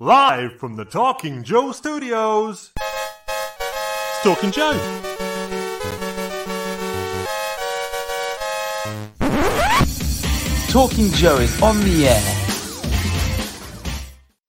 Live from the Talking Joe studios. It's Talking Joe. Talking Joe is on the air.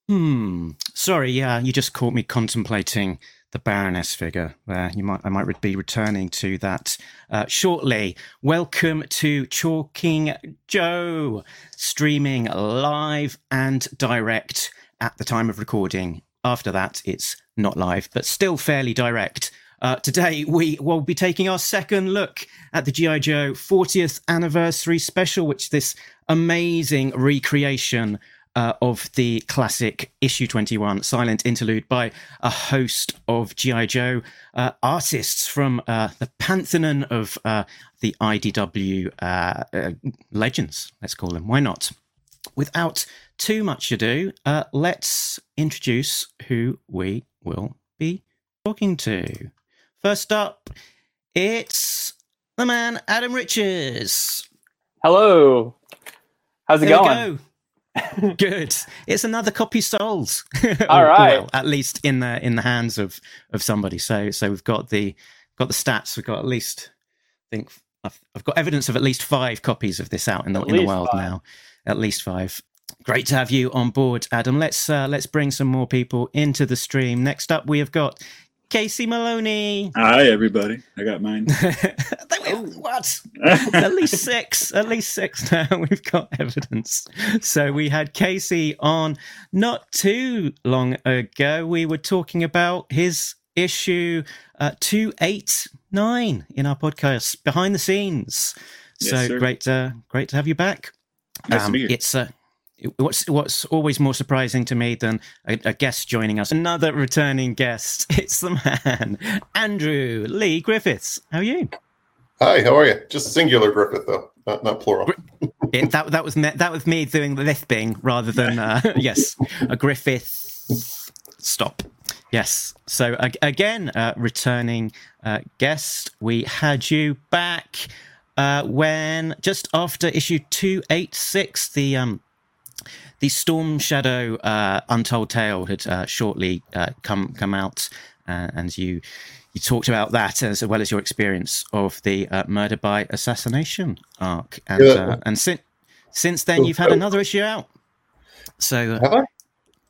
Hmm. Sorry, yeah, you just caught me contemplating the Baroness figure. There, you might, I might be returning to that uh, shortly. Welcome to Talking Joe, streaming live and direct at the time of recording. After that, it's not live, but still fairly direct. Uh, today, we will be taking our second look at the G.I. Joe 40th anniversary special, which this amazing recreation uh, of the classic issue 21 silent interlude by a host of G.I. Joe uh, artists from uh, the pantheon of uh, the IDW uh, legends, let's call them. Why not? Without too much ado, uh, let's introduce who we will be talking to. First up, it's the man Adam Riches. Hello. How's it There going? go. Good. It's another copy sold. All right. Well, at least in the in the hands of of somebody. So so we've got the got the stats. We've got at least I think I've, I've got evidence of at least five copies of this out in the At in the world five. now. At least five. Great to have you on board, Adam. Let's uh, let's bring some more people into the stream. Next up, we have got Casey Maloney. Hi, everybody. I got mine. what? at least six. At least six now. We've got evidence. So we had Casey on not too long ago. We were talking about his issue uh, 289 in our podcast, Behind the Scenes. Yes, so sir. great, uh, great to have you back. Nice to be here. It's uh, what's what's always more surprising to me than a, a guest joining us, another returning guest. It's the man Andrew Lee Griffiths. How are you? Hi, how are you? Just singular Griffith, though, not, not plural. It, that that was me, that was me doing the lisping rather than uh, yes, a Griffith. Stop. Yes. So ag- again, uh, returning uh, guest, we had you back uh, when just after issue two eight six, the um, the Storm Shadow uh, Untold Tale had uh, shortly uh, come come out, uh, and you you talked about that as well as your experience of the uh, murder by assassination arc, and Yeah. uh, and since since then you've had another issue out. So uh,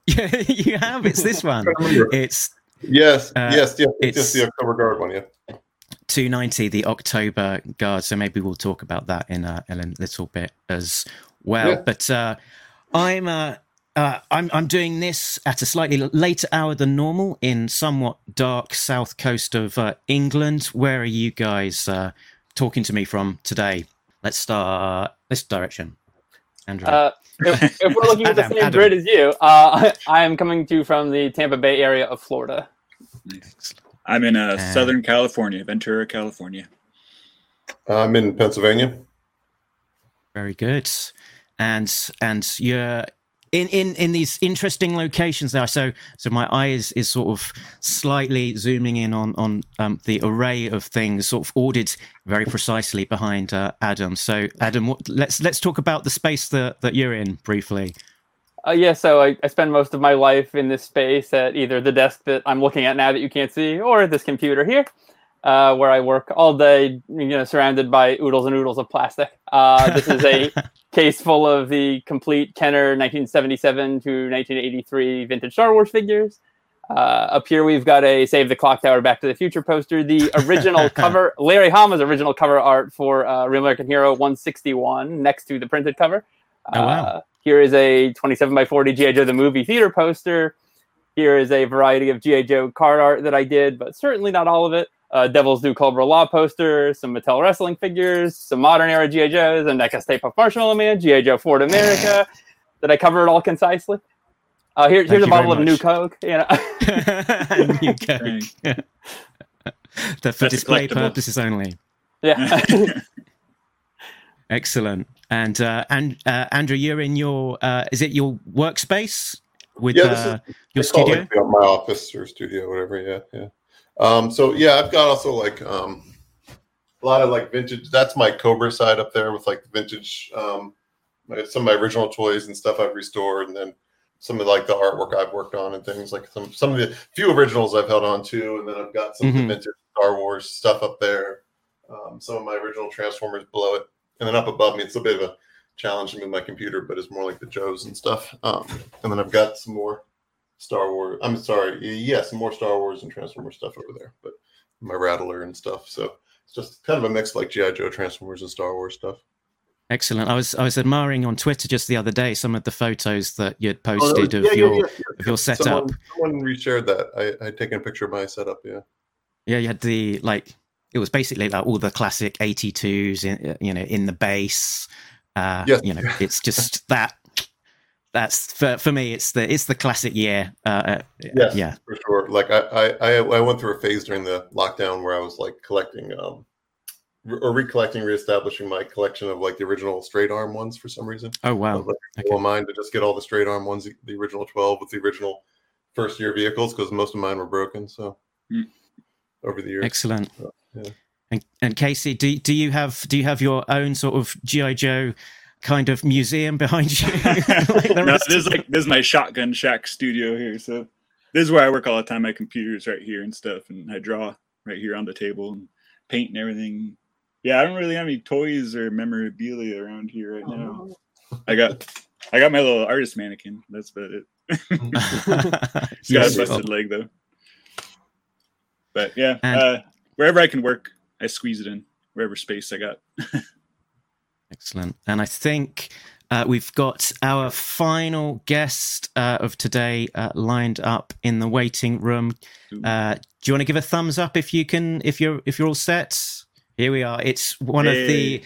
yeah, you have. It's this one. It's Yes, yes, yeah, it's it's- just the October Guard one, yeah. 290, the October Guard. So maybe we'll talk about that in a, in a little bit as well. Yeah. But uh, I'm uh, uh, I'm I'm doing this at a slightly later hour than normal in somewhat dark south coast of uh, England. Where are you guys uh, talking to me from today? Let's start this direction, Andrew. Uh, if, if we're looking at the same Adam. grid as you, uh, I am coming to you from the Tampa Bay area of Florida. Nice. I'm in uh, Uh, Southern California, Ventura, California. I'm in Pennsylvania. Very good. And and you're in, in, in these interesting locations there. So so my eye is, is sort of slightly zooming in on on um, the array of things, sort of ordered very precisely behind uh, Adam. So Adam, what, let's let's talk about the space that, that you're in briefly. Uh, yeah, so I, I spend most of my life in this space at either the desk that I'm looking at now that you can't see, or this computer here, uh, where I work all day, you know, surrounded by oodles and oodles of plastic. Uh, this is a case full of the complete Kenner 1977 to 1983 vintage Star Wars figures. Uh, up here, we've got a Save the Clock Tower Back to the Future poster, the original cover, Larry Hama's original cover art for uh, Real American Hero 161, next to the printed cover. Oh, wow. Here is a 27 by 40 G.I. Joe the movie theater poster. Here is a variety of G.I. Joe card art that I did, but certainly not all of it. Uh, Devil's Due Cobra Law poster, some Mattel wrestling figures, some modern era G.I. Joes, a NECA Stay Puft Marshmallow Man, G.I. Joe Ford America. Did I cover it all concisely? Uh, here, Thank here's a you bottle of New. Coke. You know? And you go. The, for a display purposes only. yeah. Excellent. And uh, and uh, Andrew, you're in your uh, is it your workspace with Yeah, this uh, is- your studio? like, my office or studio, whatever. Yeah, yeah. Um, so yeah, I've got also like um, a lot of like vintage. That's my Cobra side up there with like the vintage, um, my, some of my original toys and stuff I've restored, and then some of like the artwork I've worked on and things like some some of the few originals I've held on to, and then I've got some of Mhm. the vintage Star Wars stuff up there. Um, some of my original Transformers below it, and then up above me, it's a bit of a challenge to move my computer, but it's more like the Joes and stuff. Um, and then I've got some more Star Wars. I'm sorry, yeah, some more Star Wars and Transformer stuff over there, but my Rattler and stuff. So it's just kind of a mix like GI Joe, Transformers, and Star Wars stuff. Excellent. I was I was admiring on Twitter just the other day some of the photos that you'd Oh, posted yeah, of yeah, your yeah, of your setup. Someone, someone reshared that. I I'd taken a picture of my setup. Yeah. Yeah, you had the like it was basically like all the classic 82s in you know in the base. Uh Yes. you know, it's just that that's for for me it's the it's the classic year. Uh, uh Yes, yeah. for sure. Like I, I, I, went through a phase during the lockdown where I was like collecting, um, or recollecting, reestablishing my collection of like the original straight arm ones for some reason. Oh wow. like, Okay. mine to just get all the straight arm ones, the original twelve with the original first year vehicles because most of mine were broken. So Hmm. over the years, Excellent. Yeah. And, and Casey, do do you have do you have your own sort of GI Joe kind of museum behind you? Like the no, rest this is like this is my shotgun shack studio here. So this is where I work all the time. My computer's right here and stuff, and I draw right here on the table and paint and everything. Yeah, I don't really have any toys or memorabilia around here right now. I got I got my little artist mannequin. That's about it. It's got Yes, a busted leg though. But yeah, And- uh, wherever I can work, I squeeze it in. Wherever space I got. Excellent. And I think uh, we've got our final guest uh, of today uh, lined up in the waiting room. Uh, do you want to give a thumbs up if you can? If you're if you're all set, here we are. It's one of the.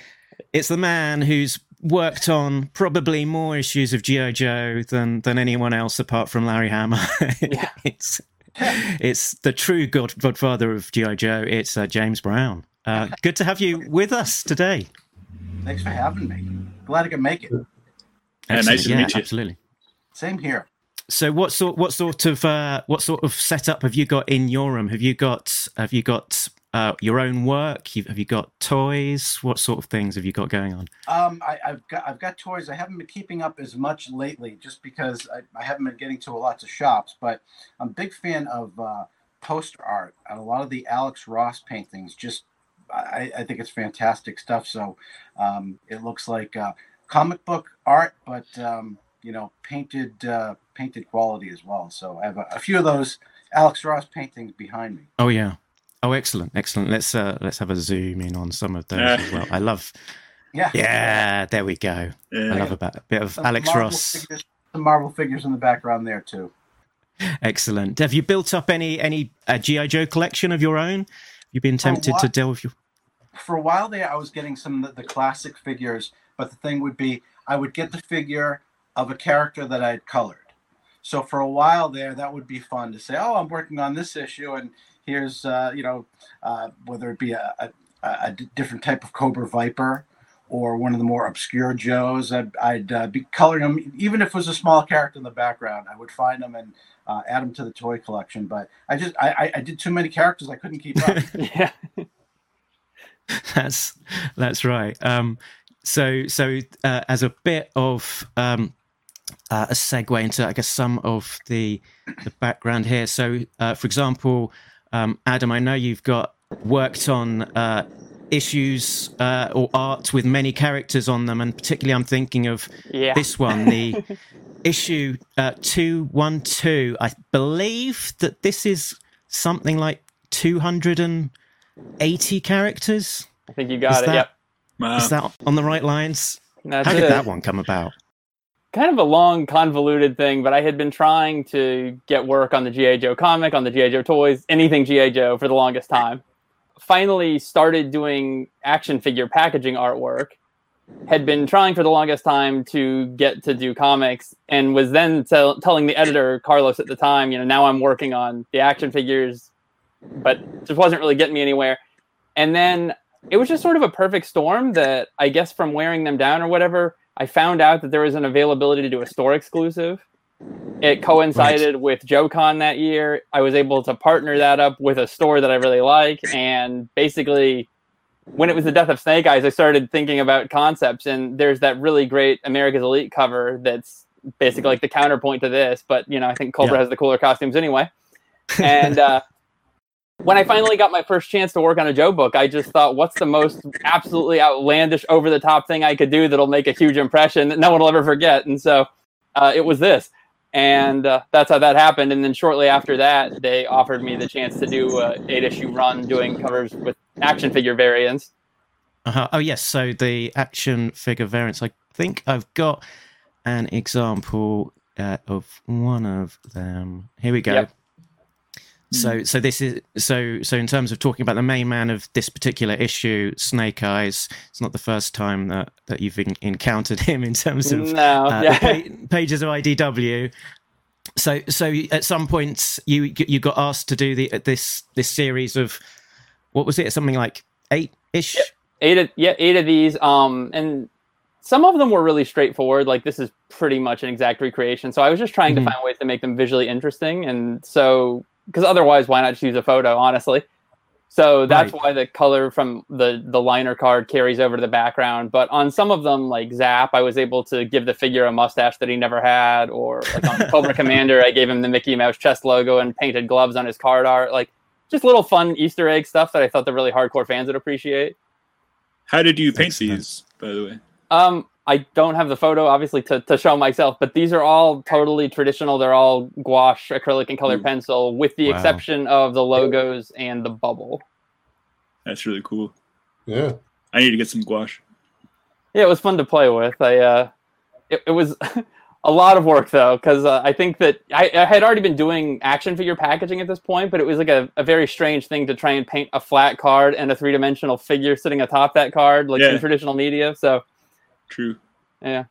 It's the man who's worked on probably more issues of GI Joe than than anyone else apart from Larry Hama. Yeah. it's it's the true god, godfather of GI Joe. It's uh, James Brown. Uh, good to have you with us today. Thanks for having me. Glad I could make it. Yeah, nice to yeah, meet you. absolutely. Same here. So, what sort, what sort of, uh, what sort of setup have you got in your room? Have you got, have you got uh, your own work? You've, have you got toys? What sort of things have you got going on? Um, I, I've got I've got toys. I haven't been keeping up as much lately, just because I, I haven't been getting to a lots of shops. But I'm a big fan of uh, poster art and a lot of the Alex Ross paintings. Just I, I think it's fantastic stuff. So um, it looks like uh, comic book art, but um, you know, painted uh, painted quality as well. So I have a, a few of those Alex Ross paintings behind me. Oh yeah. Oh, excellent, excellent. Let's uh, let's have a zoom in on some of those Yeah. as well. I love. Yeah. Yeah, there we go. Yeah. I love about a bit of Some Alex Marvel Ross. Figures, some Marvel figures in the background there too. Excellent. Have you built up any any uh, GI Joe collection of your own? You've you been tempted to what? delve your? for a while there, I was getting some of the, the classic figures, but the thing would be, I would get the figure of a character that I had colored. So for a while there, that would be fun to say, "Oh, I'm working on this issue, and here's uh, you know uh, whether it be a a different type of Cobra Viper." Or one of the more obscure Joes, I'd, I'd uh, be coloring them. Even if it was a small character in the background, I would find them and uh, add them to the toy collection. But I just I, I, I did too many characters; I couldn't keep up. yeah. that's that's right. Um, so so uh, as a bit of um, uh, a segue into I guess some of the the background here. So uh, for example, um, Adam, I know you've got worked on uh, issues uh, or art with many characters on them, and particularly I'm thinking of Yeah. this one, the issue uh, two one two. I believe that this is something like two hundred and eighty characters. I think you Is got it. that- Yep. Wow. Is that on the right lines? That's How did it. that one come about? Kind of a long, convoluted thing, but I had been trying to get work on the G.I. Joe comic, on the G.I. Joe toys, anything G.I. Joe for the longest time. Finally started doing action figure packaging artwork. Had been trying for the longest time to get to do comics, and was then tell, telling the editor, Carlos, at the time, you know, now I'm working on the action figures, but just wasn't really getting me anywhere. And then it was just sort of a perfect storm that I guess from wearing them down or whatever, I found out that there was an availability to do a store exclusive. It coincided with JoeCon that year. I was able to partner that up with a store that I really like. And basically, when it was the death of Snake Eyes, I started thinking about concepts. And there's that really great America's Elite cover that's basically like the counterpoint to this. But you know, I think Cobra Yeah. has the cooler costumes anyway. And uh, when I finally got my first chance to work on a Joe book, I just thought, what's the most absolutely outlandish, over the top thing I could do that'll make a huge impression that no one will ever forget? And so uh, it was this. And uh, that's how that happened. And then shortly after that, they offered me the chance to do a eight issue run doing covers with action figure variants. Uh-huh. Oh yes, so the action figure variants. I think I've got an example uh, of one of them. Here we go. Yep. So, so this is so so in terms of talking about the main man of this particular issue, Snake Eyes. It's not the first time that that you've en- encountered him in terms of No, uh, yeah. pa- pages of IDW. So, so at some point you you got asked to do the this this series of what was it? Something like eight ish. Yep. eight of yeah eight of these um and some of them were really straightforward like this is pretty much an exact recreation so i was just trying Mhm. to find ways to make them visually interesting and so because otherwise why not just use a photo honestly? So that's Right. why the color from the the liner card carries over to the background. But on some of them like zap i was able to give the figure a mustache that he never had or like on cobra commander i gave him the mickey mouse chest logo and painted gloves on his card art. Like just little fun easter egg stuff that i thought the really hardcore fans would appreciate. How did you paint these, by the way? Um, I don't have the photo obviously to, to show myself, but these are all totally traditional. They're all gouache, acrylic, and colored pencil, with the Wow. exception of the logos and the bubble. That's really cool. Yeah. I need to get some gouache. Yeah, it was fun to play with. I uh, it, it was a lot of work though, because uh, I think that I, I had already been doing action figure packaging at this point, but it was like a, a very strange thing to try and paint a flat card and a three dimensional figure sitting atop that card, like Yeah. in traditional media. So True. yeah.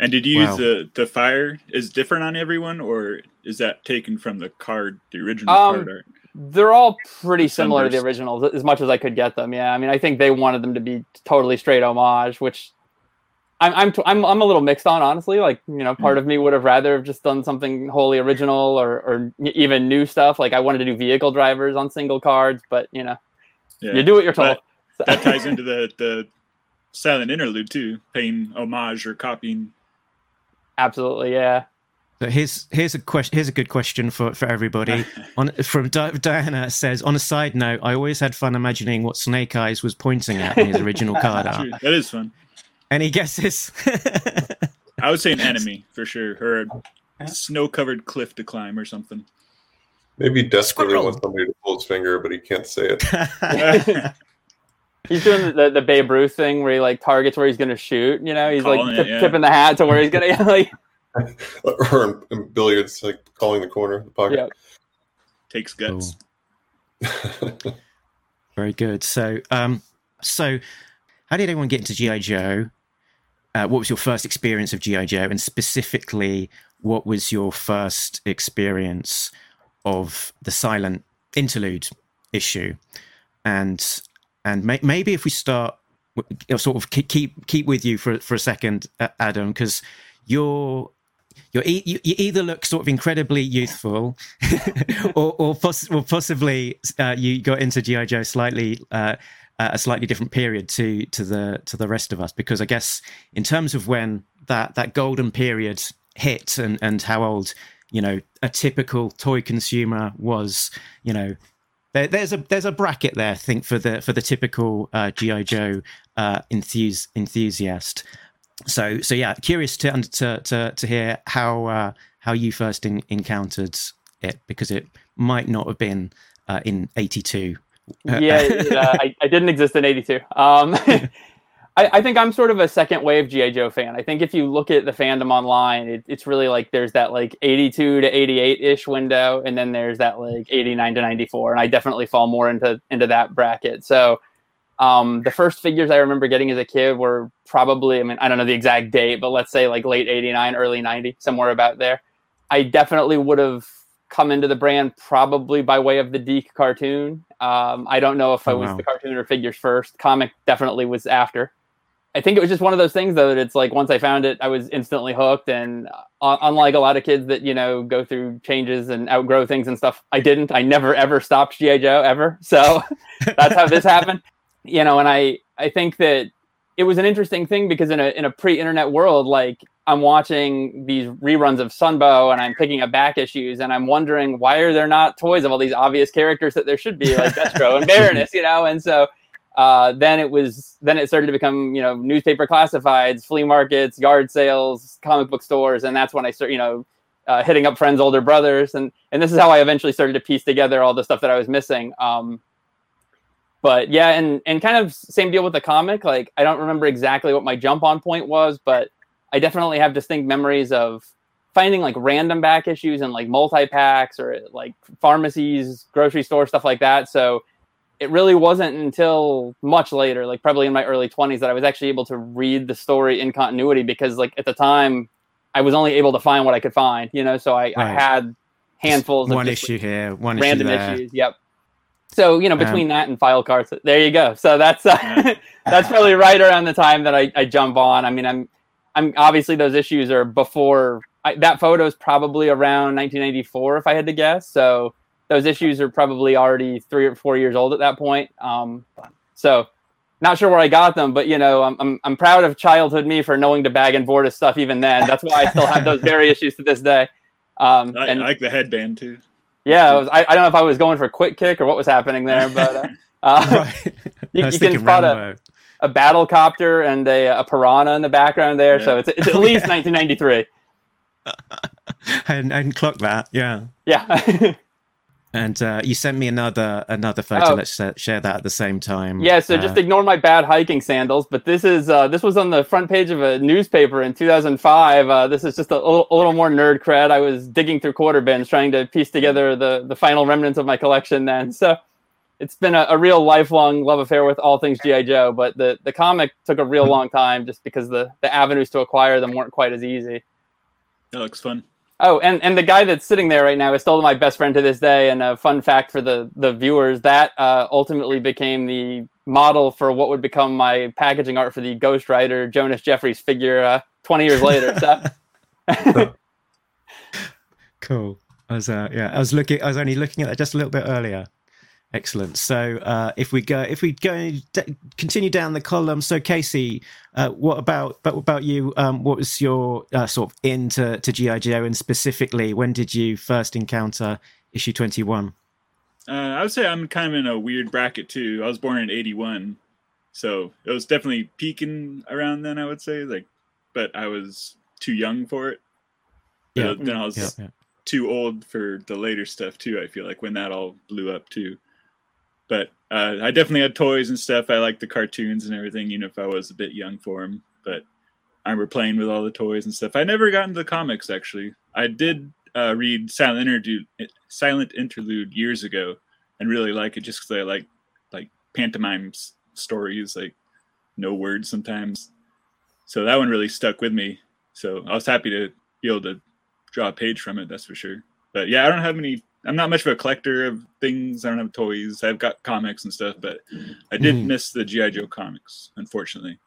And did you Wow. use the the fire is different on everyone, or is that taken from the card, the original Um, card art? They're all pretty similar to the originals, as much as I could get them. Yeah, I mean, I think they wanted them to be totally straight homage, which I'm I'm I'm, I'm a little mixed on, honestly. Like, you know, part of me would have rather have just done something wholly original or or even new stuff. Like, I wanted to do vehicle drivers on single cards, but you know, Yeah. you do what you're told. But that ties into the the silent interlude too, paying homage or copying. Absolutely, yeah. So here's here's a question. Here's a good question for for everybody. on from Di- Diana says, on a side note, I always had fun imagining what Snake Eyes was pointing at in his original card art. True. That is fun. Any guesses? I would say an enemy for sure, or a snow-covered cliff to climb or something. Maybe he desperately Squirrel. wants somebody to pull his finger, but he can't say it. He's doing the, the Babe Ruth thing where he like targets where he's gonna shoot. You know, he's like it, tip- yeah. tipping the hat to where he's gonna like. or in, in billiards, like calling the corner, the pocket. Yeah. Takes guts. Very good. So, um, so how did anyone get into GI Joe? Uh, what was your first experience of GI Joe, and specifically, what was your first experience of the silent interlude issue? And and may, maybe if we start, sort of keep keep, with you for for a second, uh, Adam, because you're you're e- you, either look sort of incredibly youthful, or or, poss- or possibly uh, you got into GI Joe slightly uh, uh, a slightly different period to to the to the rest of us. Because I guess in terms of when that that golden period hit and and how old you know a typical toy consumer was, you know. There, there's a there's a bracket there, I think, for the for the typical uh, GI Joe uh, enthus- enthusiast so so yeah curious to to to, to hear how uh, how you first in, encountered it because it might not have been uh, in 82 yeah, uh, I, I didn't exist in '82. Um, I, I think I'm sort of a second wave GI Joe fan. I think if you look at the fandom online, it, it's really like there's that like 82 to 88 ish window, and then there's that like 89 to 94, and I definitely fall more into into that bracket. So. Um, the first figures I remember getting as a kid were probably, I mean, I don't know the exact date, but let's say like late 89, early 90, somewhere about there. I definitely would have come into the brand probably by way of the DiC cartoon. Um, I don't know if I Oh, was wow. the cartoon or figures first. Comic definitely was after. I think it was just one of those things though that it's like once I found it, I was instantly hooked. And uh, unlike a lot of kids that you know go through changes and outgrow things and stuff, I didn't. I never ever stopped GI Joe ever. So that's how this happened. You know, and I I think that it was an interesting thing because in a in a pre-internet world, like I'm watching these reruns of Sunbow and I'm picking up back issues and I'm wondering why are there not toys of all these obvious characters that there should be, like Destro and Baroness, you know? And so uh, then it was then it started to become you know newspaper classifieds, flea markets, yard sales, comic book stores, and that's when I started you know uh, hitting up friends' older brothers, and and this is how I eventually started to piece together all the stuff that I was missing. Um, but yeah, and and kind of same deal with the comic. Like I don't remember exactly what my jump on point was, but I definitely have distinct memories of finding like random back issues and like multi packs or like pharmacies, grocery store stuff like that. So it really wasn't until much later, like probably in my early 20s, that I was actually able to read the story in continuity because, like, at the time, I was only able to find what I could find, you know, so I, right. I had handfuls one of issue here, one random issue issues. Yep. So, you know, between um, that and file cards, there you go. So that's uh, that's probably right around the time that I, I jump on. I mean, I'm I'm obviously those issues are before I, that photo is probably around 1994 if I had to guess. So those issues are probably already three or four years old at that point. Um, so not sure where I got them, but you know, I'm, I'm, I'm proud of childhood me for knowing to bag and board his stuff even then. That's why I still have those very issues to this day. Um, I, and, I like the headband too. Yeah, I, was, I, I, don't know if I was going for a quick kick or what was happening there, but uh, uh, you, you can spot a, a battle copter and a, a piranha in the background there. Yeah. So it's, it's at least 1993. i and and clock that, yeah. Yeah. And uh, you sent me another another photo. Oh. Let's uh, share that at the same time. Yeah, so uh, just ignore my bad hiking sandals. But this is uh, this was on the front page of a newspaper in 2005. Uh, this is just a little, little, more nerd cred. I was digging through quarter bins trying to piece together the the final remnants of my collection. Then, so it's been a, a real lifelong love affair with all things GI Joe. But the the comic took a real long time just because the the avenues to acquire them weren't quite as easy. That looks fun. Oh, and, and the guy that's sitting there right now is still my best friend to this day. And a fun fact for the, the viewers that uh, ultimately became the model for what would become my packaging art for the Ghost Rider Jonas Jeffries figure uh, 20 years later. So. cool. I was, uh, yeah, I was looking, I was only looking at that just a little bit earlier. Excellent. So uh, if we go, if we go, d- continue down the column. So Casey, uh, what about, but about you? Um, what was your uh, sort of into to GI Joe, and specifically, when did you first encounter issue twenty one? Uh, I would say I'm kind of in a weird bracket too. I was born in '81, so it was definitely peaking around then. I would say, like, but I was too young for it. Yeah. Then I was yeah, yeah. too old for the later stuff too. I feel like when that all blew up too but uh, I definitely had toys and stuff. I liked the cartoons and everything, even if I was a bit young for them. But I remember playing with all the toys and stuff. I never got into the comics actually. I did uh, read Silent Interlude, Silent Interlude years ago, and really like it just because I like like pantomime stories, like no words sometimes. So that one really stuck with me. So I was happy to be able to draw a page from it. That's for sure. But yeah, I don't have any I'm not much of a collector of things. I don't have toys. I've got comics and stuff, but I did mm. miss the GI Joe comics, unfortunately.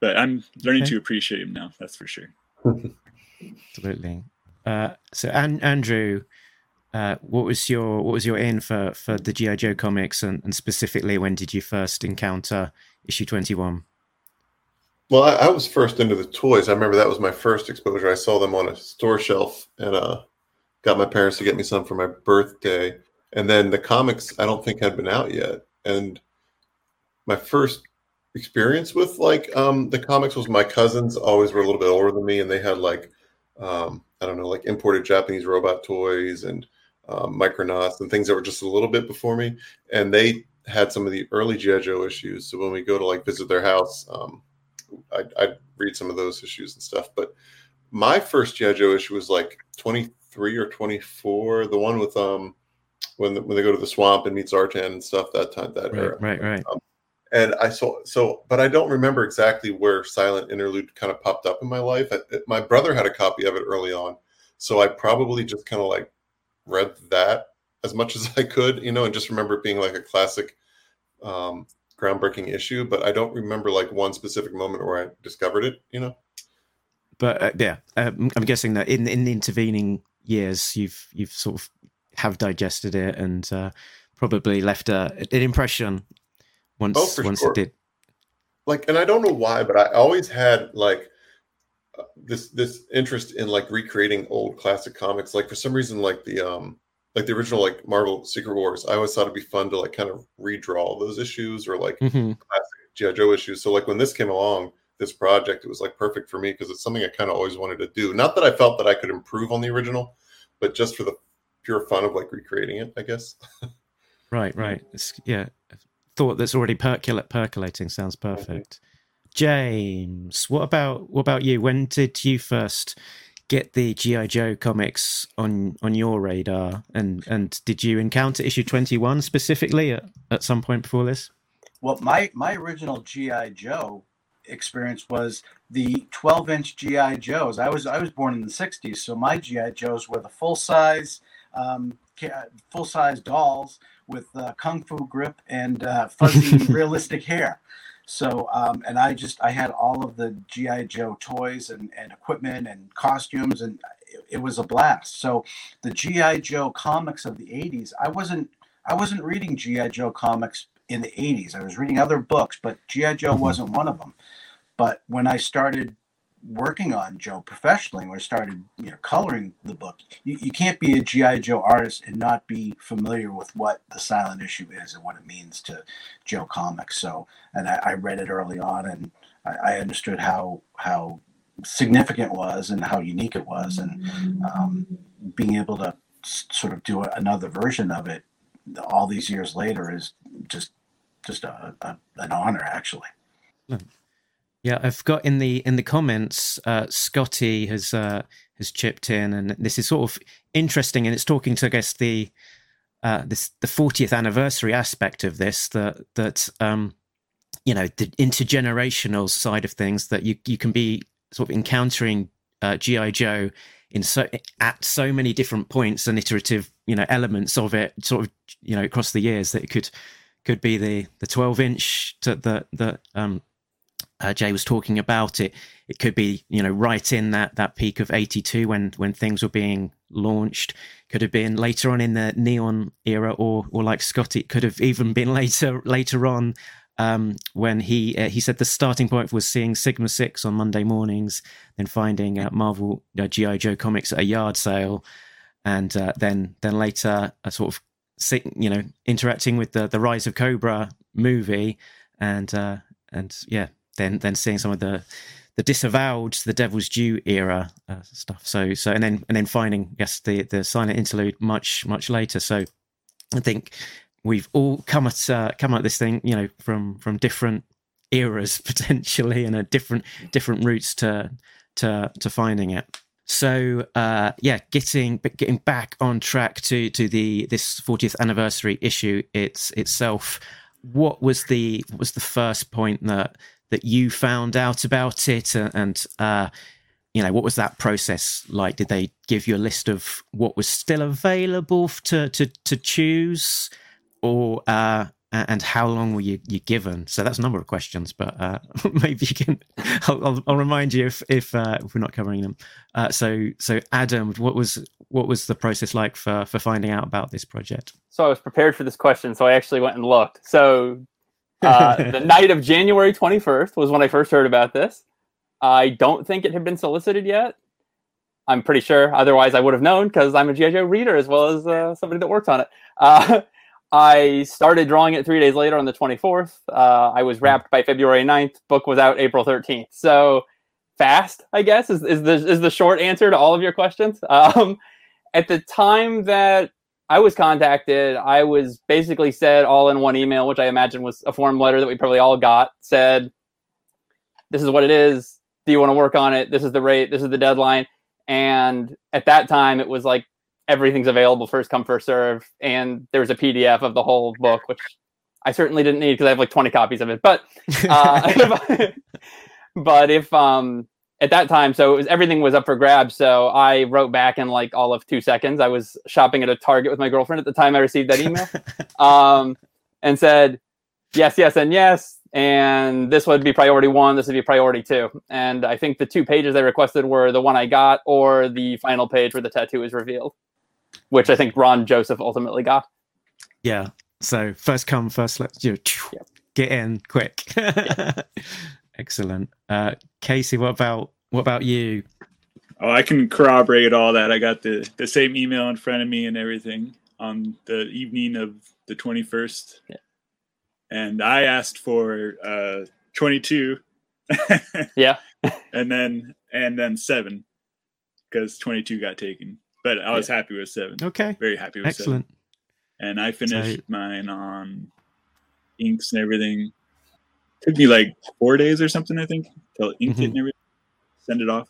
But I'm learning okay. to appreciate them now. That's for sure. Absolutely. Uh, so, and Andrew, uh, what was your what was your in for for the GI Joe comics, and, and specifically, when did you first encounter issue twenty one? Well, I, I, was first into the toys. I remember that was my first exposure. I saw them on a store shelf at a got my parents to get me some for my birthday. And then the comics, I don't think had been out yet. And my first experience with like um, the comics was my cousins always were a little bit older than me, and they had like um, I don't know, like imported Japanese robot toys and um, Micronauts and things that were just a little bit before me. And they had some of the early GI Joe issues. So when we go to like visit their house, um, I'd, I'd read some of those issues and stuff. But my first GI Joe issue was like 20 three or 24 the one with um when the, when they go to the swamp and meet Zartan and stuff that time that right, era. right right. Um, and I saw so but I don't remember exactly where Silent Interlude kind of popped up in my life. I, it, my brother had a copy of it early on so I probably just kind of like read that as much as I could you know and just remember it being like a classic um groundbreaking issue but I don't remember like one specific moment where I discovered it you know? But uh, yeah, um, I'm guessing that in in the intervening years you've you've sort of have digested it and uh, probably left a, an impression once oh, once sure. it did like and i don't know why but i always had like uh, this this interest in like recreating old classic comics. Like for some reason, like the um like the original like Marvel Secret Wars, I always thought it'd be fun to like kind of redraw those issues or like Mhm. classic GI Joe issues. So like when this came along, this project, it was like perfect for me because it's something I kind of always wanted to do. Not that I felt that I could improve on the original, but just for the pure fun of like recreating it, I guess. Right, right. It's, yeah, thought that's already percolate percolating sounds mm-hmm. perfect. James, what about what about you? When did you first get the GI Joe comics on on your radar, and and did you encounter issue twenty one specifically at, at some point before this? Well, my my original GI Joe experience was the 12 inch GI Joes. I was I was born in the 60s, so my GI Joes were the full size um, full size dolls with uh, kung fu grip and uh, fuzzy realistic hair. So um, and I just I had all of the GI Joe toys and, and equipment and costumes and it, it was a blast. So the GI Joe comics of the 80s, I wasn't I wasn't reading GI Joe comics in the 80s. I was reading other books, but G.I. Joe wasn't one of them. But when I started working on Joe professionally, when I started you know coloring the book, you, you can't be a G.I. Joe artist and not be familiar with what the silent issue is and what it means to Joe Comics. So, and I, I read it early on and I, I understood how how significant it was and how unique it was and um, being able to sort of do another version of it all these years later is just just a, a, an honor actually Yeah, I've got in the in the comments. Uh, Scotty has uh, has chipped in, and this is sort of interesting, and it's talking to I guess the uh, this the 40th anniversary aspect of this that that um, you know the intergenerational side of things that you you can be sort of encountering uh, GI Joe in so at so many different points and iterative you know elements of it sort of you know across the years that it could could be the the 12 inch the the um uh, Jay was talking about it. It could be, you know, right in that that peak of '82 when when things were being launched. Could have been later on in the neon era, or or like Scott, it could have even been later later on um, when he uh, he said the starting point was seeing Sigma Six on Monday mornings, then finding uh, Marvel uh, GI Joe comics at a yard sale, and uh, then then later a sort of you know interacting with the the Rise of Cobra movie, and uh, and yeah, then then seeing some of the the disavowed the devil's due era uh, stuff. So so and then and then finding yes the the silent interlude much much later. So i think we've all come at uh, come at this thing you know from from different eras potentially and a different different routes to to to finding it. So uh yeah getting getting back on track to to the this 40th anniversary issue it's itself what was the what was the first point that that you found out about it? And, uh, you know what was that process like? Did they give you a list of what was still available to to to choose or uh and how long were you, you given? So that's a number of questions, but uh, maybe you can. I'll, I'll, I'll remind you if if, uh, if we're not covering them. Uh, so so Adam, what was what was the process like for for finding out about this project? So I was prepared for this question, so I actually went and looked. So uh, the night of January 21st was when I first heard about this. I don't think it had been solicited yet. I'm pretty sure. Otherwise, I would have known because I'm a GI Joe reader as well as uh, somebody that works on it. I started drawing it three days later on the 24th. Uh, I was wrapped by February 9th. Book was out April 13th. So fast, I guess, is, is the is the short answer to all of your questions. Um, at the time that I was contacted, I was basically said all in one email, which I imagine was a form letter that we probably all got. Said, "This is what it is. Do you want to work on it? This is the rate. This is the deadline." And at that time, it was like everything's available first come first serve, and there was a PDF of the whole book, which I certainly didn't need because I have like twenty copies of it. But uh, but if um at that time, so it was everything was up for grabs. So I wrote back in like all of two seconds. I was shopping at a Target with my girlfriend at the time I received that email, um, and said yes, yes, and yes. And this would be priority one. This would be priority two. And I think the two pages they requested were the one I got or the final page where the tattoo is revealed, which I think Ron Joseph ultimately got. Yeah. So first come, first let you Yep. get in quick. Excellent. Uh, Casey, what about what about you? Oh, I can corroborate all that. I got the the same email in front of me and everything on the evening of the 21st. Yeah. And I asked for uh 22 Yeah. and then and then 7 cuz 22 got taken. But I was happy with 7. Okay, Very happy with 7. excellent. And I finished So- mine on inks and everything. Took me like 4 days or something I think till inked it Mhm. and everything. Send it off.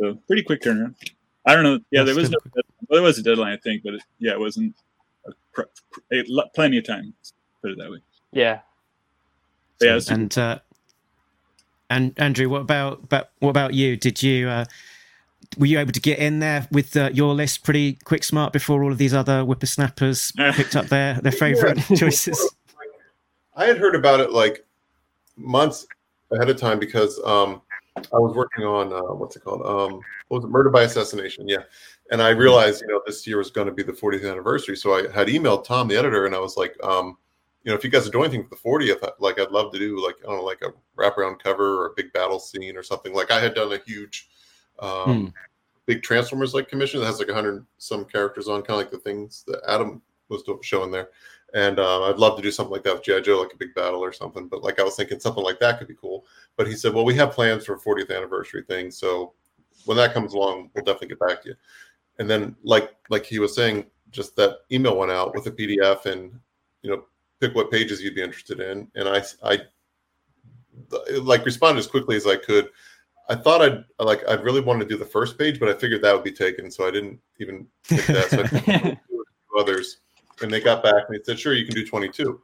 So pretty quick turnaround. I don't know. Yeah, That's there was no. still Well, there was a deadline, I think, but it, yeah, it wasn't. A pr- pr- a, plenty of time. Put it that way. Yeah. Yeah, it's- and uh, and Andrew, what about, about what about you? Did you uh, were you able to get in there with uh, your list pretty quick, smart before all of these other whippersnappers picked up their their favorite choices? I had heard about it like months ahead of time because um, I was working on uh, what's it called? Um, what was it? Murder by Assassination. Yeah, and I realized you know this year was going to be the 40th anniversary, so I had emailed Tom, the editor, and I was like, um, you know, if you guys are doing anything for the 40th, I- like I'd love to do like I don't know, like a wraparound cover or a big battle scene or something. Like I had done a huge. Um, Big Transformers like commission that has like 100 some characters on, kind of like the things that Adam was showing there. And uh, I'd love to do something like that with G.I. Joe, like a big battle or something. But like I was thinking something like that could be cool. But he said, well, we have plans for a 40th anniversary thing. So when that comes along, we'll definitely get back to you. And then like like he was saying, just that email went out with a PDF and you know pick what pages you'd be interested in. And I I like responded as quickly as I could. I thought I'd like I'd really want to do the first page, but I figured that would be taken, so I didn't even pick that. So I two others, and they got back and they said, "Sure, you can do 22."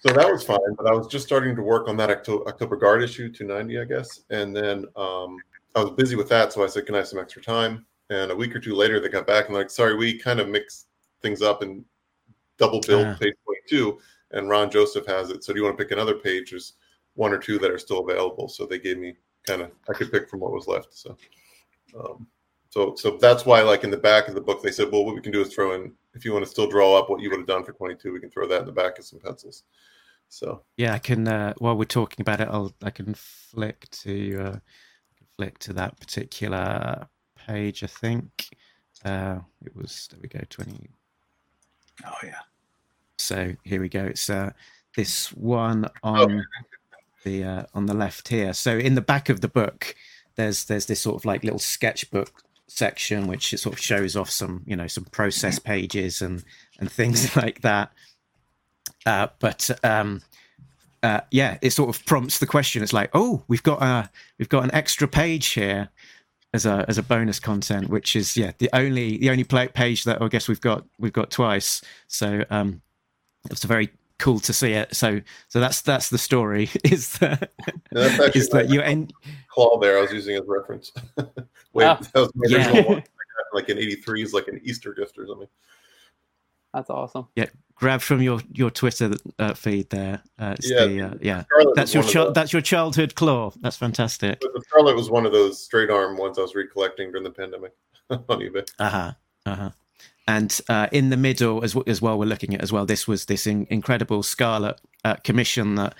So that was fine, but I was just starting to work on that October, October Guard issue 290, I guess, and then um, I was busy with that, so I said, "Can I have some extra time?" And a week or two later, they got back and like, "Sorry, we kind of mixed things up and double billed Ah. page 22, and Ron Joseph has it. So do you want to pick another page? There's one or two that are still available, so they gave me kind of I could pick from what was left. So, um, so so that's why like in the back of the book they said, well, what we can do is throw in if you want to still draw up what you would have done for 22, we can throw that in the back of some pencils. So Yeah, I can. Uh, while we're talking about it, I'll I can flick to uh, flick to that particular page. I think uh, it was. There we go. Twenty. Oh yeah. So here we go. It's uh, this one on the uh, on the left here. So in the back of the book, there's there's this sort of like little sketchbook section which it sort of shows off some you know some process pages and and things like that. Uh, but um, uh, yeah, it sort of prompts the question. It's like, oh, we've got a we've got an extra page here as a as a bonus content, which is yeah the only the only play, page that I guess we've got we've got twice. So um, it's a very cool to see it. So so that's that's the story. Is that that's actually is that my you end claw there I was using as reference. Wait, Ah. that was my Yeah. original one. Like in '83 is like an Easter gift or something. That's awesome. Yeah, grab from your your Twitter uh, feed there. Uh, it's Yeah, the, uh, yeah. Scarlett That's your one of child. That's your childhood claw. That's fantastic. But the Scarlett was one of those straight arm ones I was recollecting during the pandemic on eBay. Uh huh. Uh huh. And uh, in the middle, as, w- as well, we're looking at as well. This was this in- incredible Scarlett uh, commission that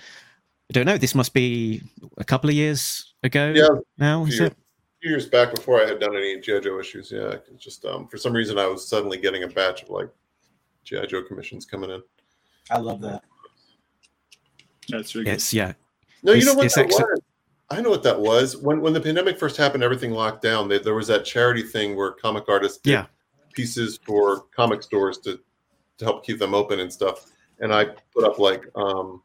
I don't know. This must be a couple of years ago Yeah, now. a Is few, it? few years back before I had done any GI Joe issues. Yeah, just um, for some reason I was suddenly getting a batch of like GI Joe commissions coming in. I love that. That's really good. It's yeah. No, you know what that excellent. was? I know what that was. When when the pandemic first happened, everything locked down. There, there was that charity thing where comic artists Yeah. Pieces for comic stores to to help keep them open and stuff. And I put up like um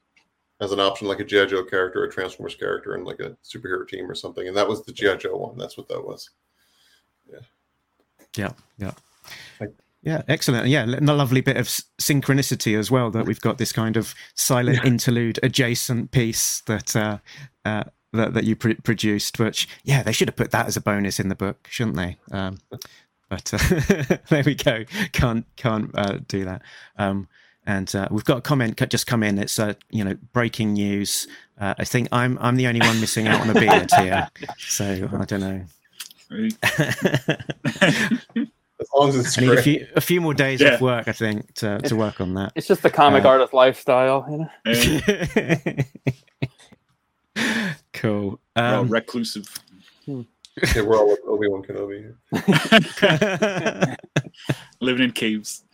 as an option like a GI Joe character, a Transformers character, and like a superhero team or something. And that was the GI Joe one. That's what that was. Yeah, yeah. Like- Yeah, excellent. Yeah, and a lovely bit of synchronicity as well that we've got this kind of silent interlude adjacent piece that uh, uh, that, that you pr- produced. Which, yeah, they should have put that as a bonus in the book, shouldn't they? Um, but uh, there we go. Can't can't uh, do that. Um, and uh, we've got a comment just come in. It's uh, you know breaking news. Uh, I think I'm I'm the only one missing out on a beard here. So I don't know. As as I need a few a few more days Yeah. off work, I think, to, to work on that. It's just the comic Uh, artist lifestyle. You know? And, cool. well, Um, reclusive. Yeah, we're all with Obi Wan Kenobi. Living in caves.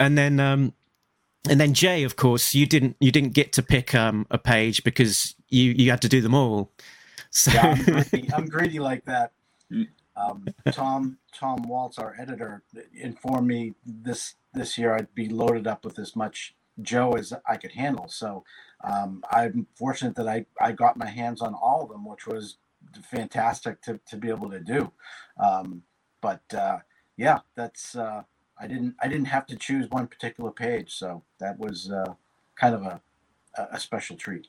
and then um and then Jay, of course, you didn't you didn't get to pick um a page because you you had to do them all. So Yeah, I'm greedy, I'm greedy like that. Mm. Um, Tom Tom Waltz, our editor, informed me this this year I'd be loaded up with as much Joe as I could handle. So um, I'm fortunate that I, I got my hands on all of them, which was fantastic to, to be able to do. Um, but uh, yeah, that's uh, I didn't I didn't have to choose one particular page, so that was uh, kind of a a a special treat.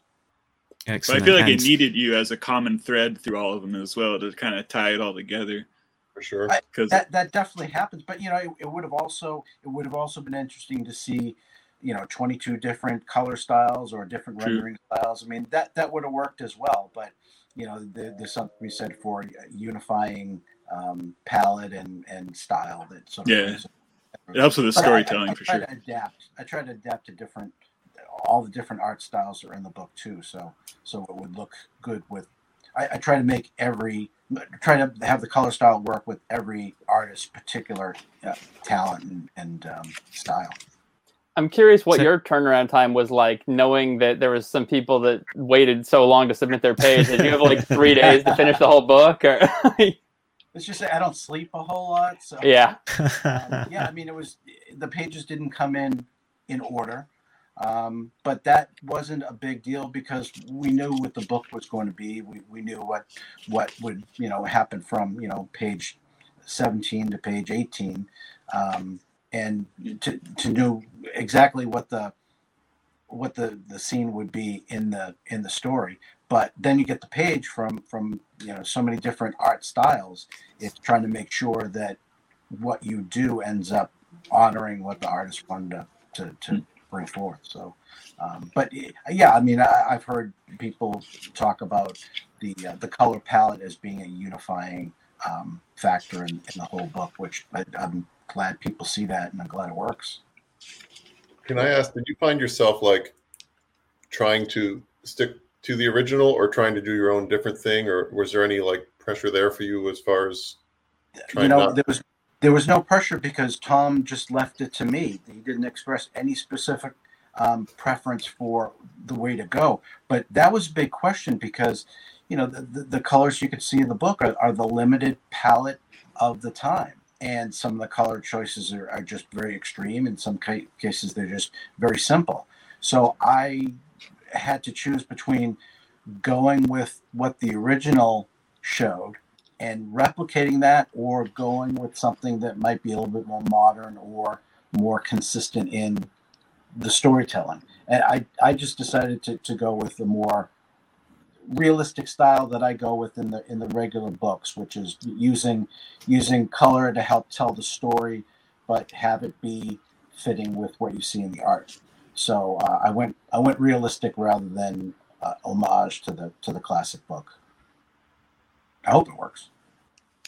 Excellent. But. I feel like And- it needed you as a common thread through all of them as well to kind of tie it all together. For sure. Because that that definitely happens but you know it, it would have also it would have also been interesting to see you know 22 different color styles or different True. rendering styles i mean that that would have worked as well but you know there, there's something to be said for unifying um, palette and and style that sort of Yeah. it helps with the But I- I- storytelling I, for sure. adapt i try to adapt to different all the different art styles are in the book too so so it would look good with I, I try to make every try to have the color style work with every artist's particular uh, talent and, and um, style. I'm curious what So- your turnaround time was like, knowing that there was some people that waited so long to submit their page. Did you have like three days to finish the whole book? Or Let's just I don't sleep a whole lot, so yeah, um, yeah. I mean, it was the pages didn't come in in order, um, but that wasn't a big deal because we knew what the book was going to be. We, we knew what what would you know happen from you know page seventeen to page eighteen, um, and to to know exactly what the what the the scene would be in the in the story. But then you get the page from from you know so many different art styles. It's trying to make sure that what you do ends up honoring what the artist wanted to, to, to bring forth. So, um, but yeah, I mean, I, I've heard people talk about the uh, the color palette as being a unifying um, factor in, in the whole book, which I, I'm glad people see that, and I'm glad it works. Can I ask, did you find yourself like trying to stick to the original or trying to do your own different thing? Or was there any like pressure there for you as far as you know, not- there was there was no pressure because Tom just left it to me. He didn't express any specific um, preference for the way to go. But that was a big question because, you know, the, the, the colors you could see in the book are, are the limited palette of the time. And some of the color choices are, are just very extreme. In some ca- cases, they're just very simple. So I had to choose between going with what the original showed and replicating that or going with something that might be a little bit more modern or more consistent in the storytelling. And I, I just decided to, to go with the more realistic style that I go with in the in the regular books, which is using using color to help tell the story, but have it be fitting with what you see in the art. So uh, I went I went realistic rather than uh, homage to the to the classic book. I hope it works.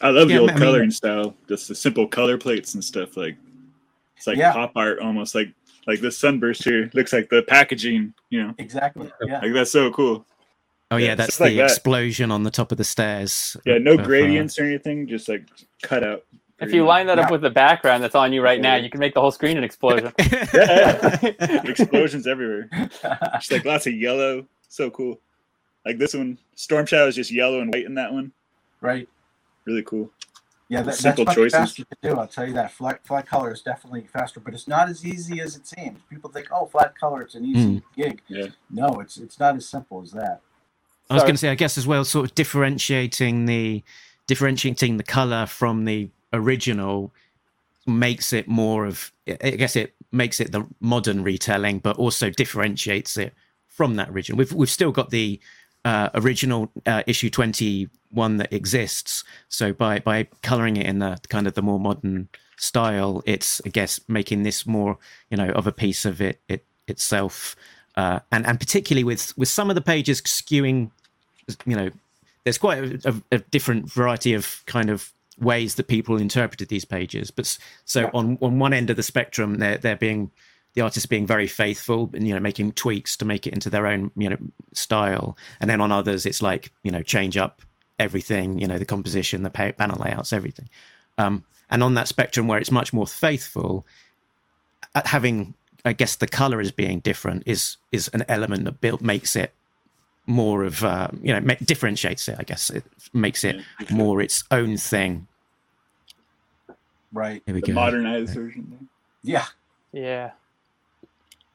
I love Yeah, the old I mean- coloring style, just the simple color plates and stuff. Like it's like Yeah. pop art almost. Like like this sunburst here looks like the packaging. You know, Exactly. Yeah. like that's so cool. Oh yeah, Yeah, that's just like the that. explosion on the top of the stairs. Yeah, no of, uh, gradients or anything, just like cut out. if you line that up Yeah. with the background that's on you right now, you can make the whole screen an explosion. Explosions everywhere. Just like lots of yellow, so cool. Like this one, Storm Shadow is just yellow and white in that one. right. Really cool. Yeah, that, Simple that's much choices. faster to do. I'll tell you that. Flat, flat color is definitely faster, but it's not as easy as it seems. People think, oh, flat color, it's an easy gig. Yeah. No, it's it's not as simple as that. I was going to say, I guess as well, sort of differentiating the differentiating the color from the original makes it more of. I guess it makes it the modern retelling, but also differentiates it from that original. We've we've still got the uh, original uh, issue twenty one that exists. So by by coloring it in the kind of the more modern style, it's I guess making this more you know of a piece of it it itself. Uh, and and particularly with with some of the pages skewing you know, there's quite a, a, a different variety of kind of ways that people interpreted these pages. But so Yeah. on on one end of the spectrum, they're they're being the artists being very faithful and you know making tweaks to make it into their own you know style, and then on others, it's like you know change up everything, you know, the composition, the pa- panel layouts, everything. Um, and on that spectrum where it's much more faithful, having I guess the color as being different is is an element that built makes it more of uh, you know ma- differentiates it. I guess it makes it Yeah, more its own thing. Right. Here we the go. modernized version. Yeah. Yeah.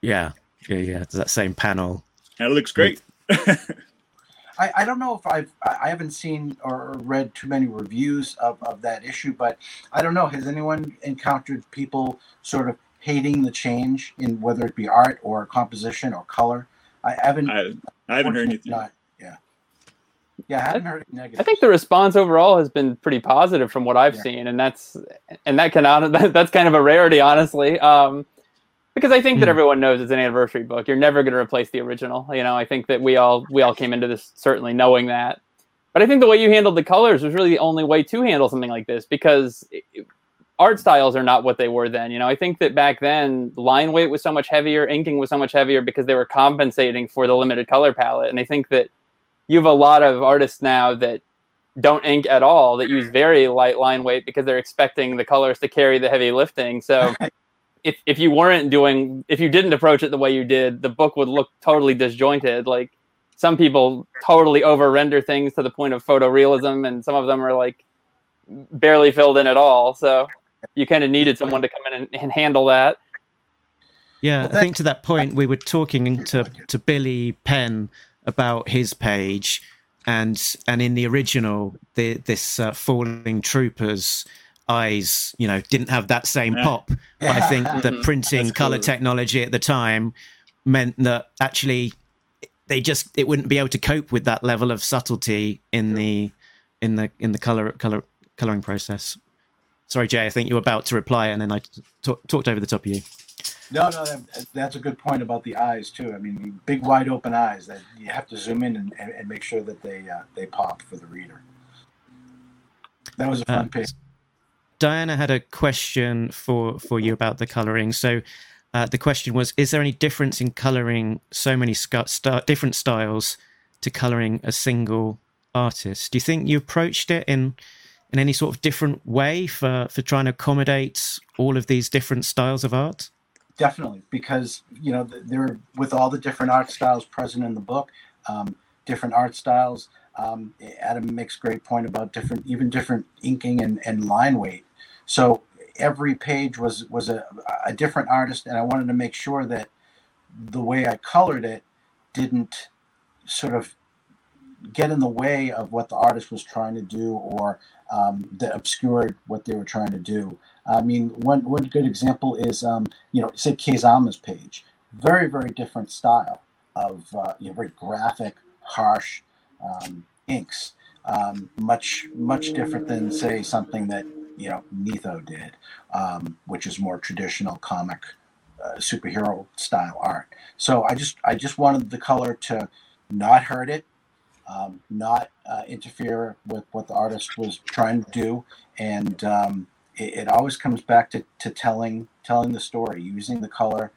Yeah, yeah, yeah. It's that same panel. That looks great. I, I don't know if I've I I haven't seen or read too many reviews of, of that issue, but I don't know. Has anyone encountered people sort of hating the change in whether it be art or composition or color? I haven't. I, I haven't heard anything. Not, yeah. Yeah, I haven't heard it negative. I think the response overall has been pretty positive from what I've Yeah. seen, and that's and that can hon- that's kind of a rarity, honestly. Um, because I think that Hmm. everyone knows it's an anniversary book. You're never going to replace the original. You know, I think that we all we all came into this certainly knowing that. But I think the way you handled the colors was really the only way to handle something like this because it, it- art styles are not what they were then. You know, I think that back then line weight was so much heavier, inking was so much heavier because they were compensating for the limited color palette. And I think that you have a lot of artists now that don't ink at all that use very light line weight because they're expecting the colors to carry the heavy lifting. So if if you weren't doing if you didn't approach it the way you did, the book would look totally disjointed. Like some people totally over render things to the point of photorealism and some of them are like barely filled in at all. So you kind of needed someone to come in and, and handle that. Yeah, I think to that point we were talking to to Billy Penn about his page, and and in the original, the, this uh, falling troopers eyes, you know, didn't have that same Yeah. pop. But I think the printing That's color technology at the time meant that actually they just it wouldn't be able to cope with that level of subtlety in the in the in the color color coloring process. Sorry, Jay. I think you were about to reply, and then I t- talked over the top of you. No, no, that, that's a good point about the eyes too. I mean, big, wide open eyes that you have to zoom in and, and, and make sure that they uh, they pop for the reader. That was a fun Uh, page. Diana had a question for for you about the coloring. So uh, the question was: Is there any difference in coloring so many sc- different styles to coloring a single artist? Do you think you approached it in in any sort of different way for for trying to accommodate all of these different styles of art? Definitely, because you know there with all the different art styles present in the book, um, different art styles. Um, Adam makes a great point about different, even different inking and, and line weight. So every page was was a, a different artist, and I wanted to make sure that the way I colored it didn't sort of get in the way of what the artist was trying to do or um, that obscured what they were trying to do. I mean, one one good example is um, you know, say Kei Zama's page, very very different style of uh, you know very graphic, harsh um, inks, um, much much different than say something that you know Netho did, um, which is more traditional comic uh, superhero style art. So I just I just wanted the color to not hurt it, um, not uh, interfere with what the artist was trying to do, and um, it, it always comes back to, to telling telling the story, using the color,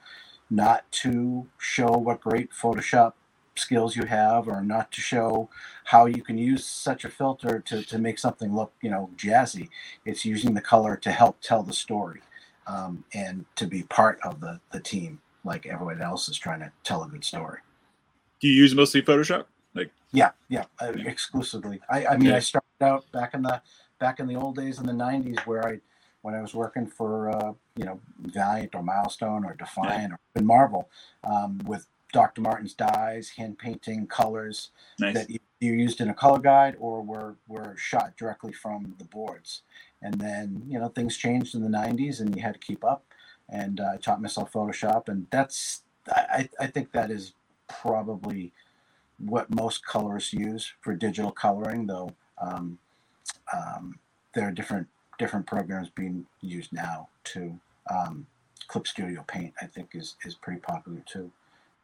not to show what great Photoshop skills you have, or not to show how you can use such a filter to, to make something look you know jazzy. It's using the color to help tell the story, um, and to be part of the the team, like everyone else is trying to tell a good story. Do you use mostly Photoshop? Yeah, yeah, uh, exclusively. I, I mean, Yeah. I started out back in the back in the old days in the '90s, where I, when I was working for uh, you know Valiant or Milestone or Defiant or even Marvel, um, with Dr. Martin's dyes, hand painting, colors nice. that you used in a color guide or were were shot directly from the boards. And then you know things changed in the '90s, and you had to keep up. And uh, I taught myself Photoshop, and that's I I think that is probably what most colorists use for digital coloring, though um, um, there are different different programs being used now too. Um, Clip Studio Paint, I think, is is pretty popular too.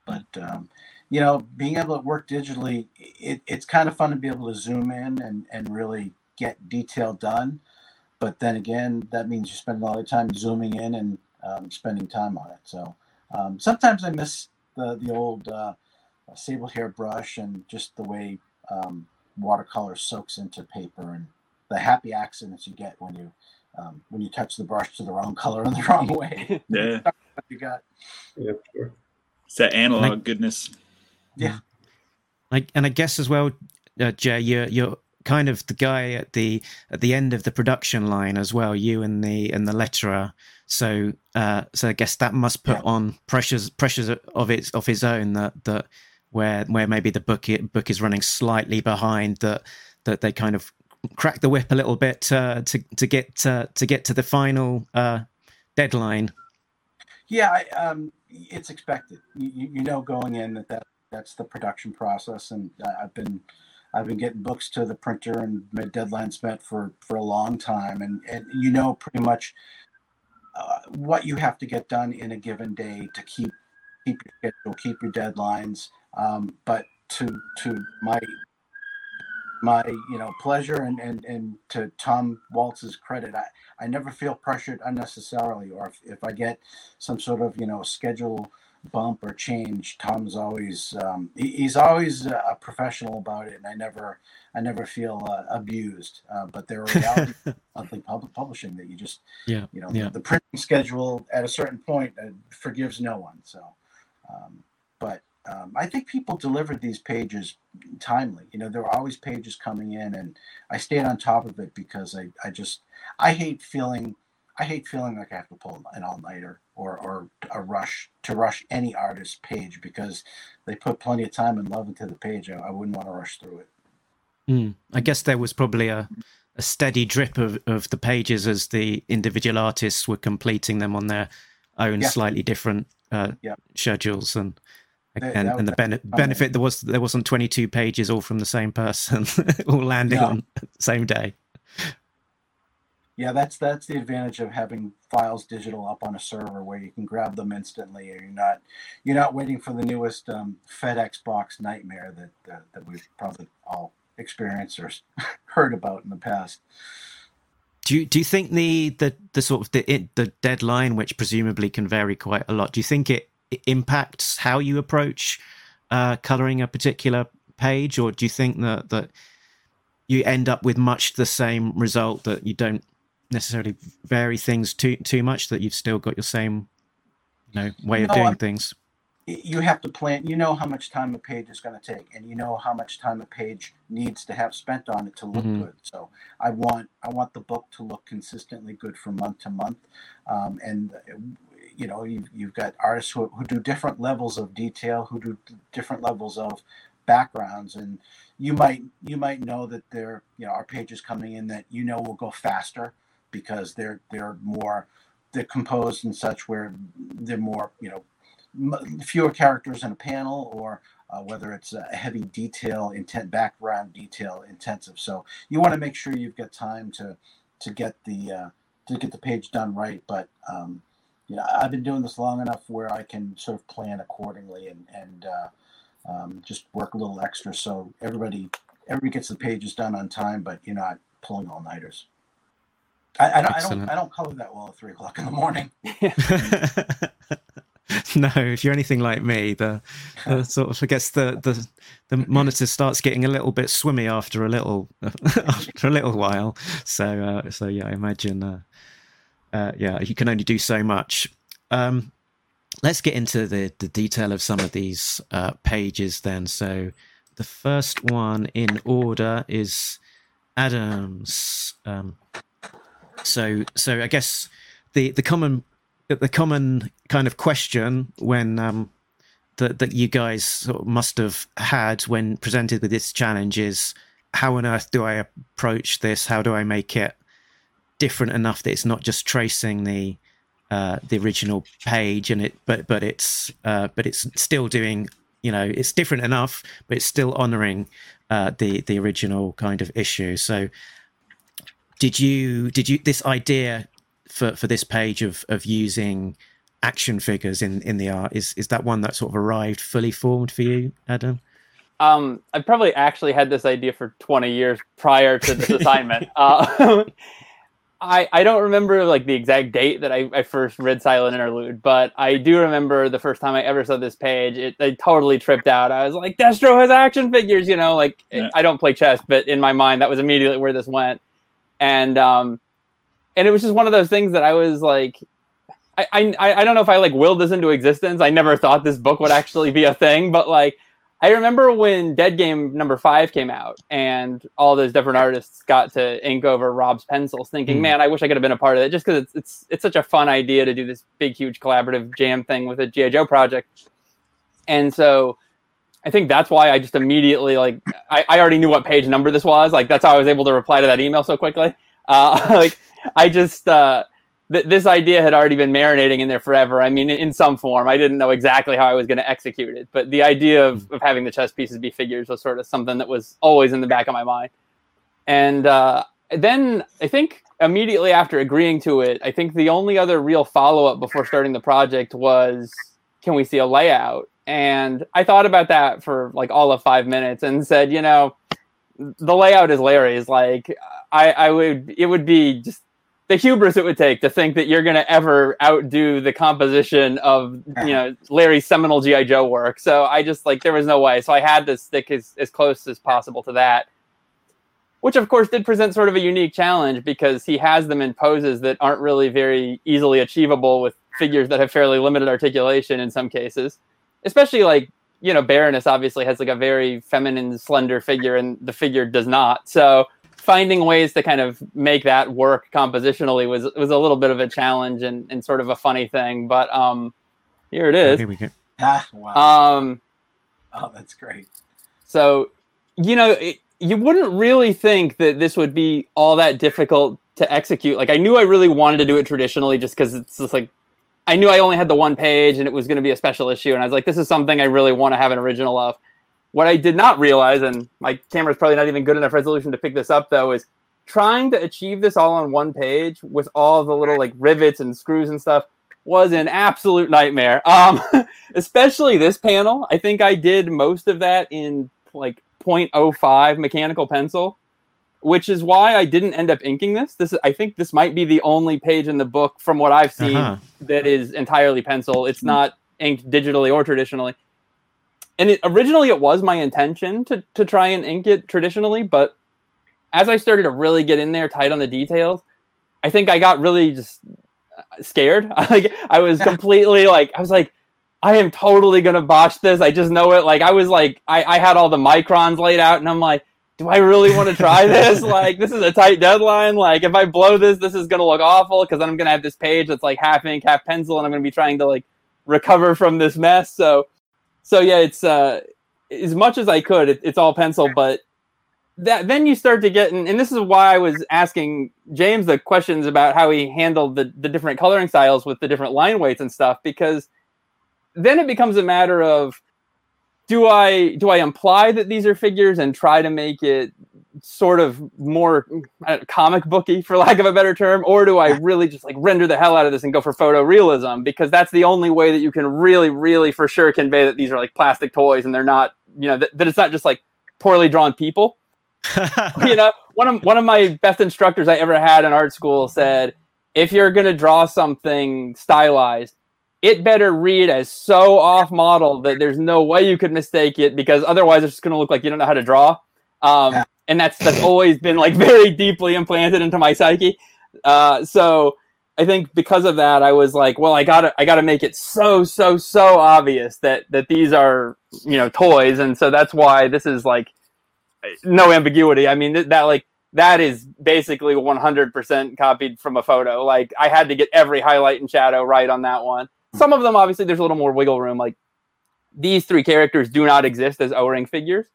But um, you know, being able to work digitally, it, it's kind of fun to be able to zoom in and and really get detail done. But then again, that means you spend a lot of time zooming in and um, spending time on it. So um, sometimes I miss the the old uh, sable hair brush and just the way um, watercolor soaks into paper and the happy accidents you get when you um, when you touch the brush to the wrong color in the wrong way. Yeah, you got Yeah, sure. it's that analog goodness. Yeah. Like, and I guess as well, uh, Jay, you're you're kind of the guy at the at the end of the production line as well. You and the and the letterer. So uh, so I guess that must put Yeah. on pressures pressures of its of his own that that where where maybe the book book is running slightly behind that that they kind of crack the whip a little bit uh, to to get uh, to get to the final uh, deadline. Yeah, I, um, it's expected. You, you know going in that, that that's the production process, and I've been I've been getting books to the printer and deadlines met for for a long time, and and you know pretty much uh, what you have to get done in a given day to keep keep your schedule, keep your deadlines. Um, but to to my my you know pleasure and and and to Tom Waltz's credit, I I never feel pressured unnecessarily, or if, if I get some sort of you know schedule bump or change, Tom's always um, he, he's always uh, a professional about it, and I never I never feel uh, abused. Uh, but there are monthly pub- publishing that you just Yeah, you know yeah. the, the printing schedule at a certain point uh, forgives no one. So, um, but um, I think people delivered these pages timely. You know, there were always pages coming in, and I stayed on top of it because I, I just I hate feeling I hate feeling like I have to pull an all nighter or or a rush to rush any artist's page because they put plenty of time and love into the page. I, I wouldn't want to rush through it. Mm. I guess there was probably a, a steady drip of, of the pages as the individual artists were completing them on their own Yeah. slightly different uh, Yeah. schedules and And, the bene- benefit there was there wasn't 22 pages all from the same person all landing No. on the same day Yeah, that's that's the advantage of having files digital up on a server where you can grab them instantly, and you're not you're not waiting for the newest um, FedEx box nightmare that uh, that we've probably all experienced or heard about in the past. do you do you think the the, the sort of the it, the deadline which presumably can vary quite a lot do you think it impacts how you approach uh, coloring a particular page or do you think that that you end up with much the same result that you don't necessarily vary things too too much that you've still got your same you know way of No, doing I'm- things You have to plan. You know how much time a page is going to take, and you know how much time a page needs to have spent on it to look Mhm. good. So I want I want the book to look consistently good from month to month, um, and uh, you know you've, you've got artists who, who do different levels of detail, who do different levels of backgrounds, and you might you might know that there you know are pages coming in that you know will go faster because they're they're more they're composed and such where they're more you know fewer characters in a panel or uh, whether it's a heavy detail intent background detail intensive. So you want to make sure you've got time to to get the uh, to get the page done right but um, you know i've been doing this long enough where i can sort of plan accordingly and and uh, um, just work a little extra so everybody everybody gets the pages done on time but you're not pulling all nighters I, I, don't, I don't I don't color that well at three o'clock in the morning. no, if you're anything like me, the, the sort of I guess the, the the monitor starts getting a little bit swimmy after a little after a little while. So uh, so yeah, I imagine uh, uh, yeah, you can only do so much. Um, let's get into the the detail of some of these uh, pages then. So the first one in order is Adams. Um, so so I guess the the common the common kind of question when um that that you guys sort of must have had when presented with this challenge is how on earth do I approach this? How do I make it different enough that it's not just tracing the uh, the original page and it but but it's uh, but it's still doing you know it's different enough but it's still honoring uh, the the original kind of issue. So did you did you this idea for for this page of of using action figures in in the art is is that one that sort of arrived fully formed for you adam Um, I probably actually had this idea for 20 years prior to this assignment. uh, I, I don't remember like the exact date that I, I first read Silent Interlude, but I do remember the first time I ever saw this page. It I totally tripped out. I was like, Destro has action figures, you know. Like Yeah. I don't play chess, but in my mind, that was immediately where this went, and um, and it was just one of those things that I was like, I I I don't know if I like willed this into existence. I never thought this book would actually be a thing, but like I remember when Dead Game number five came out and all those different artists got to ink over Rob's pencils, thinking, Mm. "Man, I wish I could have been a part of it." Just because it's it's it's such a fun idea to do this big, huge collaborative jam thing with a GI Joe project, and so I think that's why I just immediately like I, I already knew what page number this was. Like that's how I was able to reply to that email so quickly. Uh, like I just uh, th- this idea had already been marinating in there forever. I mean, in, some form. I didn't know exactly how I was going to execute it, but the idea of, of having the chess pieces be figures was sort of something that was always in the back of my mind. And uh, then I think immediately after agreeing to it, I think the only other real follow up before starting the project was, can we see a layout? And I thought about that for like all of five minutes and said, you know, the layout is Larry's. Like, I, I would, it would be just the hubris it would take to think that you're going to ever outdo the composition of, you know, Larry's seminal GI Joe work. So I just like there was no way. So I had to stick as, as close as possible to that. Which of course did present sort of a unique challenge because he has them in poses that aren't really very easily achievable with figures that have fairly limited articulation in some cases. Especially like, you know, Baroness obviously has like a very feminine, slender figure and the figure does not. So finding ways to kind of make that work compositionally was was a little bit of a challenge and, and sort of a funny thing. But um here it is. Here we go. Ah, wow. Um oh, that's great. so, you know, it, you wouldn't really think that this would be all that difficult to execute. Like, I knew I really wanted to do it traditionally just because it's just like, I knew I only had the one page and it was going to be a special issue. And I was like, this is something I really want to have an original of. What I did not realize, and my camera is probably not even good enough resolution to pick this up though, is trying to achieve this all on one page with all the little like rivets and screws and stuff was an absolute nightmare. Um, especially this panel. I think I did most of that in like 0.05 mechanical pencil, which is why I didn't end up inking this. This I think this might be the only page in the book from what I've seen Uh-huh. that is entirely pencil. It's not inked digitally or traditionally. And it, originally, it was my intention to to try and ink it traditionally, but as I started to really get in there, tight on the details, I think I got really just uh, scared. like I was completely like I was like, I am totally gonna botch this. I just know it. Like I was like I, I had all the microns laid out, and I'm like, do I really want to try this? like this is a tight deadline. Like if I blow this, this is gonna look awful because then I'm gonna have this page that's like half ink, half pencil, and I'm gonna be trying to like recover from this mess. So so yeah, it's uh as much as I could, it, it's all pencil, but that then you start to get and, and this is why I was asking James the questions about how he handled the, the different coloring styles with the different line weights and stuff because then it becomes a matter of do I do I imply that these are figures and try to make it sort of more uh, comic booky for lack of a better term or do I really just like render the hell out of this and go for photorealism because that's the only way that you can really really for sure convey that these are like plastic toys and they're not you know that, that it's not just like poorly drawn people you know, one of one of my best instructors I ever had in art school said, if you're gonna draw something stylized, it better read as so off model that there's no way you could mistake it because otherwise it's just gonna look like you don't know how to draw. Um. And that's that's always been like very deeply implanted into my psyche. Uh, so I think because of that, I was like, well, I gotta I gotta make it so so so obvious that that these are you know toys, and so that's why this is like no ambiguity. I mean, th- that like that is basically 100% copied from a photo. Like I had to get every highlight and shadow right on that one. Some of them obviously there's a little more wiggle room. Like these three characters do not exist as O-ring figures.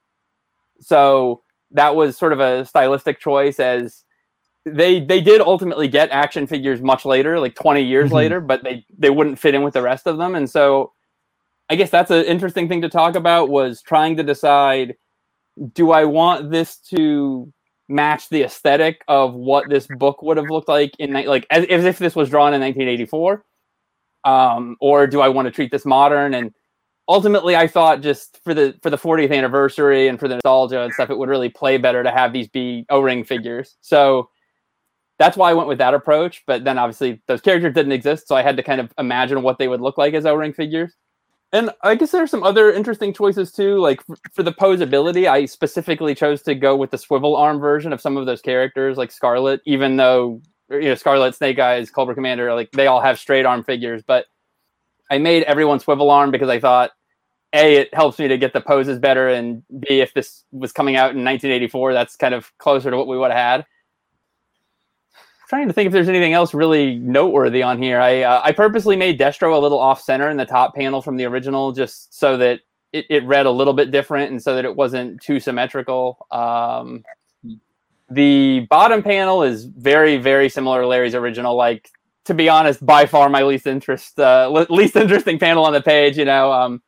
So that was sort of a stylistic choice as they they did ultimately get action figures much later, like 20 years Mhm. later, but they they wouldn't fit in with the rest of them. And so I guess that's an interesting thing to talk about was trying to decide do I want this to match the aesthetic of what this book would have looked like in like as, as if this was drawn in 1984 um, or do I want to treat this modern and ultimately I thought just for the for the 40th anniversary and for the nostalgia and stuff it would really play better to have these be O-ring figures so that's why I went with that approach. But then obviously those characters didn't exist, so I had to kind of imagine what they would look like as O-ring figures. And I guess there are some other interesting choices too. Like for the posability, I specifically chose to go with the swivel arm version of some of those characters, like Scarlett, even though you know Scarlett, Snake Eyes, Cobra Commander, like they all have straight arm figures. But I made everyone swivel arm because I thought, a, it helps me to get the poses better, and b, if this was coming out in 1984, that's kind of closer to what we would have had trying to think if there's anything else really noteworthy on here. I uh, I purposely made Destro a little off center in the top panel from the original, just so that it, it read a little bit different and so that it wasn't too symmetrical. Um, the bottom panel is very very similar to Larry's original. Like to be honest, by far my least interest uh, least interesting panel on the page. You know. Um,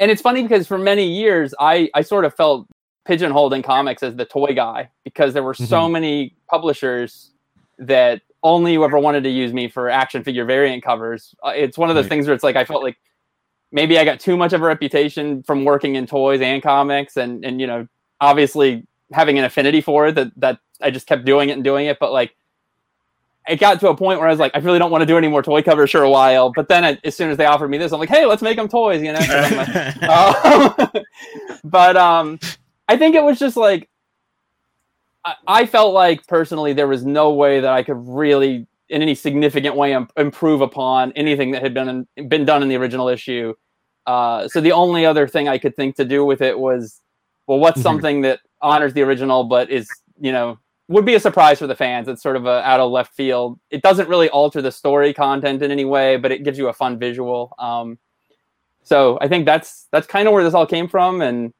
and it's funny because for many years I, I sort of felt pigeonholed in comics as the toy guy because there were so Mhm. many publishers that only ever wanted to use me for action figure variant covers. Uh, it's one of those Right. things where it's like I felt like maybe I got too much of a reputation from working in toys and comics, and and you know obviously having an affinity for it that that I just kept doing it and doing it, but like. It got to a point where I was like, I really don't want to do any more toy covers for a while. But then, I, as soon as they offered me this, I'm like, hey, let's make them toys, you know. Like, um, but um, I think it was just like I, I felt like personally there was no way that I could really, in any significant way, im- improve upon anything that had been been done in the original issue. Uh, so the only other thing I could think to do with it was, well, what's Mhm. something that honors the original but is you know would be a surprise for the fans. It's sort of a out of left field. It doesn't really alter the story content in any way, but it gives you a fun visual. Um, so I think that's that's kind of where this all came from, and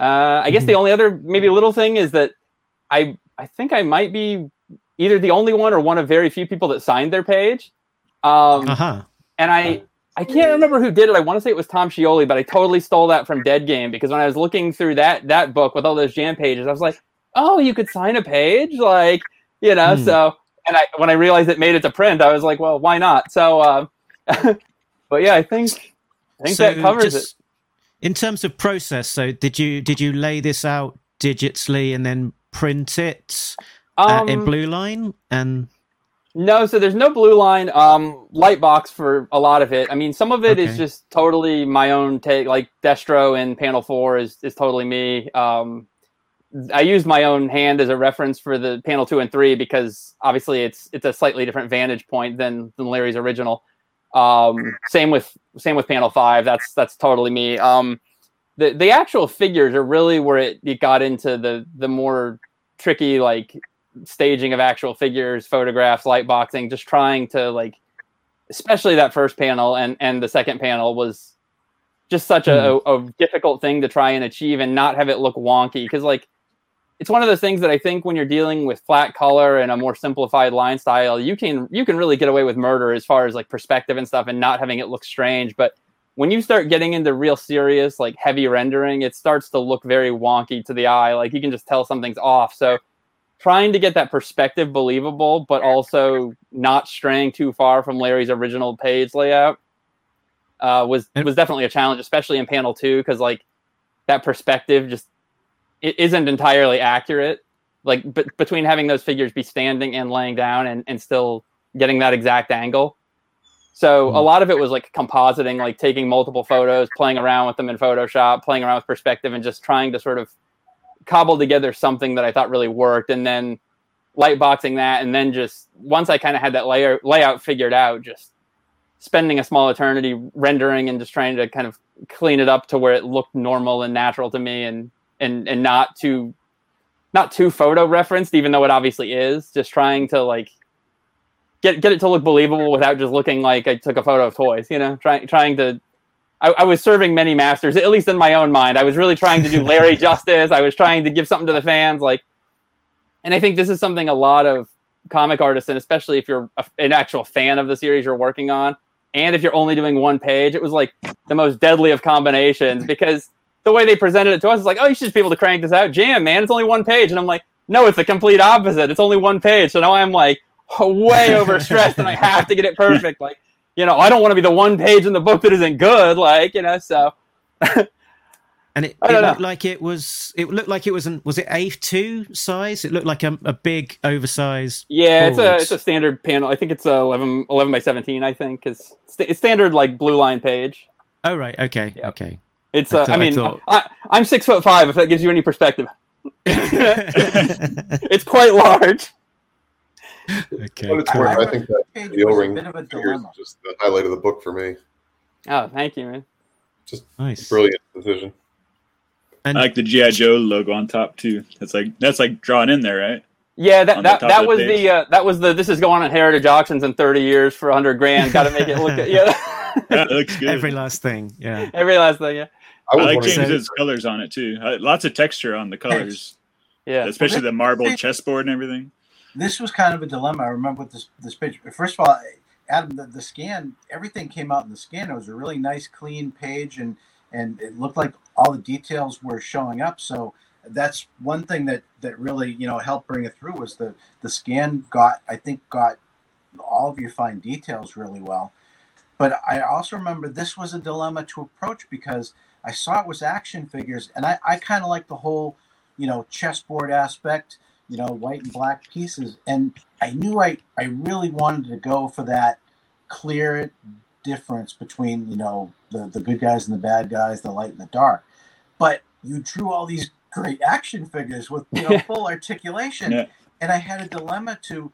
uh, I guess the only other maybe little thing is that I I think I might be either the only one or one of very few people that signed their page. Um, uh-huh. and I I can't remember who did it. I want to say it was Tom Scioli, but I totally stole that from Dead Game because when I was looking through that that book with all those jam pages, I was like, oh, you could sign a page, like you know. Hmm. So and I when I realized it made it to print, I was like, well, why not? So, uh, but yeah, I think I think that So covers it. In terms of process, so did you did you lay this out digitally and then print it uh, in Um, blue line and No, so there's no blue line. Um, Lightbox for a lot of it. I mean, some of it is Okay. just totally my own take. Like Destro in Panel Four is is totally me. Um, I used my own hand as a reference for the Panel Two and Three because obviously it's it's a slightly different vantage point than than Larry's original. Um, same with same with Panel Five. That's that's totally me. Um, the the actual figures are really where it, it got into the the more tricky like staging of actual figures, photographs, light boxing, just trying to like, especially that first panel and and the second panel was just such a, a, difficult thing to try and achieve and not have it look wonky because like it's one of those things that I think when you're dealing with flat color and a more simplified line style, you can you can really get away with murder as far as like perspective and stuff and not having it look strange. But when you start getting into real serious like heavy rendering, it starts to look very wonky to the eye. Like you can just tell something's off. So trying to get that perspective believable, but also not straying too far from Larry's original page layout uh, was was definitely a challenge, especially in panel two, because like that perspective just it isn't entirely accurate. Like b- between having those figures be standing and laying down and, and still getting that exact angle. So a Mhm. lot of it was like compositing, like taking multiple photos, playing around with them in Photoshop, playing around with perspective, and just trying to sort of cobble together something that I thought really worked, and then lightboxing that, and then just once I kind of had that layer layout figured out, just spending a small eternity rendering and just trying to kind of clean it up to where it looked normal and natural to me, and and and not too not too photo referenced, even though it obviously is. Just trying to like get get it to look believable without just looking like I took a photo of toys. You know, trying trying to. I, I was serving many masters, at least in my own mind. I was really trying to do Larry justice. I was trying to give something to the fans, like, and I think this is something a lot of comic artists, and especially if you're a, an actual fan of the series you're working on, and if you're only doing one page, it was like the most deadly of combinations because the way they presented it to us is like, oh, you should just be able to crank this out. Jam, man, it's only one page. And I'm like, no, it's the complete opposite. It's only one page. So now I'm like way overstressed and I have to get it perfect. Like, you know, I don't want to be the one page in the book that isn't good. Like, you know, so. And it, it looked like it was. It looked like it was an. Was it A2 size? It looked like a, a big, oversized. Yeah, it's a it's a standard panel. I think it's a 11, 11 by seventeen. I think is st- it's standard like blue line page. Oh right. Okay. Yeah. Okay. It's I uh, I, I mean thought- I, I'm six foot five. If that gives you any perspective, it's quite large. okay. But it's cool. worth it. I think that the was a O-ring bit of a figure is just the highlight of the book for me. Oh, thank you, man. Just nice. Brilliant decision. And I like the GI Joe logo on top too. That's like that's like drawn in there, right? Yeah, that that, that of the was page. the uh, that was the this is going on Heritage Auctions in thirty years for hundred grand. Got to make it look yeah. That looks good. every last thing. Yeah. Every last thing, yeah, I I like wondering- changing its colors on it too. Uh, Lots of texture on the colors, yeah. especially the marble chessboard and everything. this was kind of a dilemma. I remember with this this page. First of all, Adam, the, the scan, everything came out in the scan. It was a really nice, clean page, and and it looked like all the details were showing up. So that's one thing that that really you know helped bring it through was the the scan got I think got all of your fine details really well. But I also remember this was a dilemma to approach because I saw it was action figures, and I, I kind of like the whole, you know, chessboard aspect, you know, white and black pieces. And I knew I, I really wanted to go for that clear difference between, you know, the, the good guys and the bad guys, the light and the dark. But you drew all these great action figures with, you know, full articulation. Yeah. And I had a dilemma to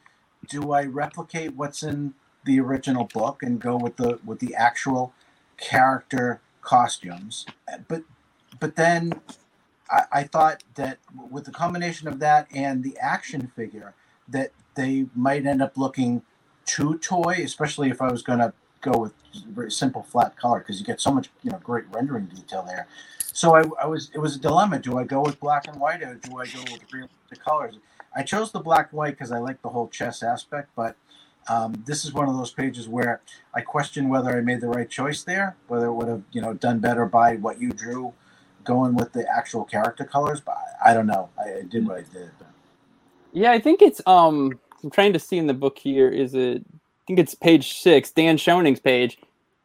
do I replicate what's in the original book and go with the with the actual character costumes. But but then I, I thought that with the combination of that and the action figure that they might end up looking too toy especially if i was going to go with very simple flat color because you get so much you know great rendering detail there. So I, I was it was a dilemma. Do i go with black and white or do i go with the colors? I chose the black and white because i like the whole chess aspect but um, this is one of those pages where I question whether I made the right choice there, whether it would have you know done better by what you drew, going with the actual character colors. But I, I don't know. I, I did what I did. Yeah, I think it's um I'm trying to see in the book here is it I think it's page 6, Dan Schoening's page.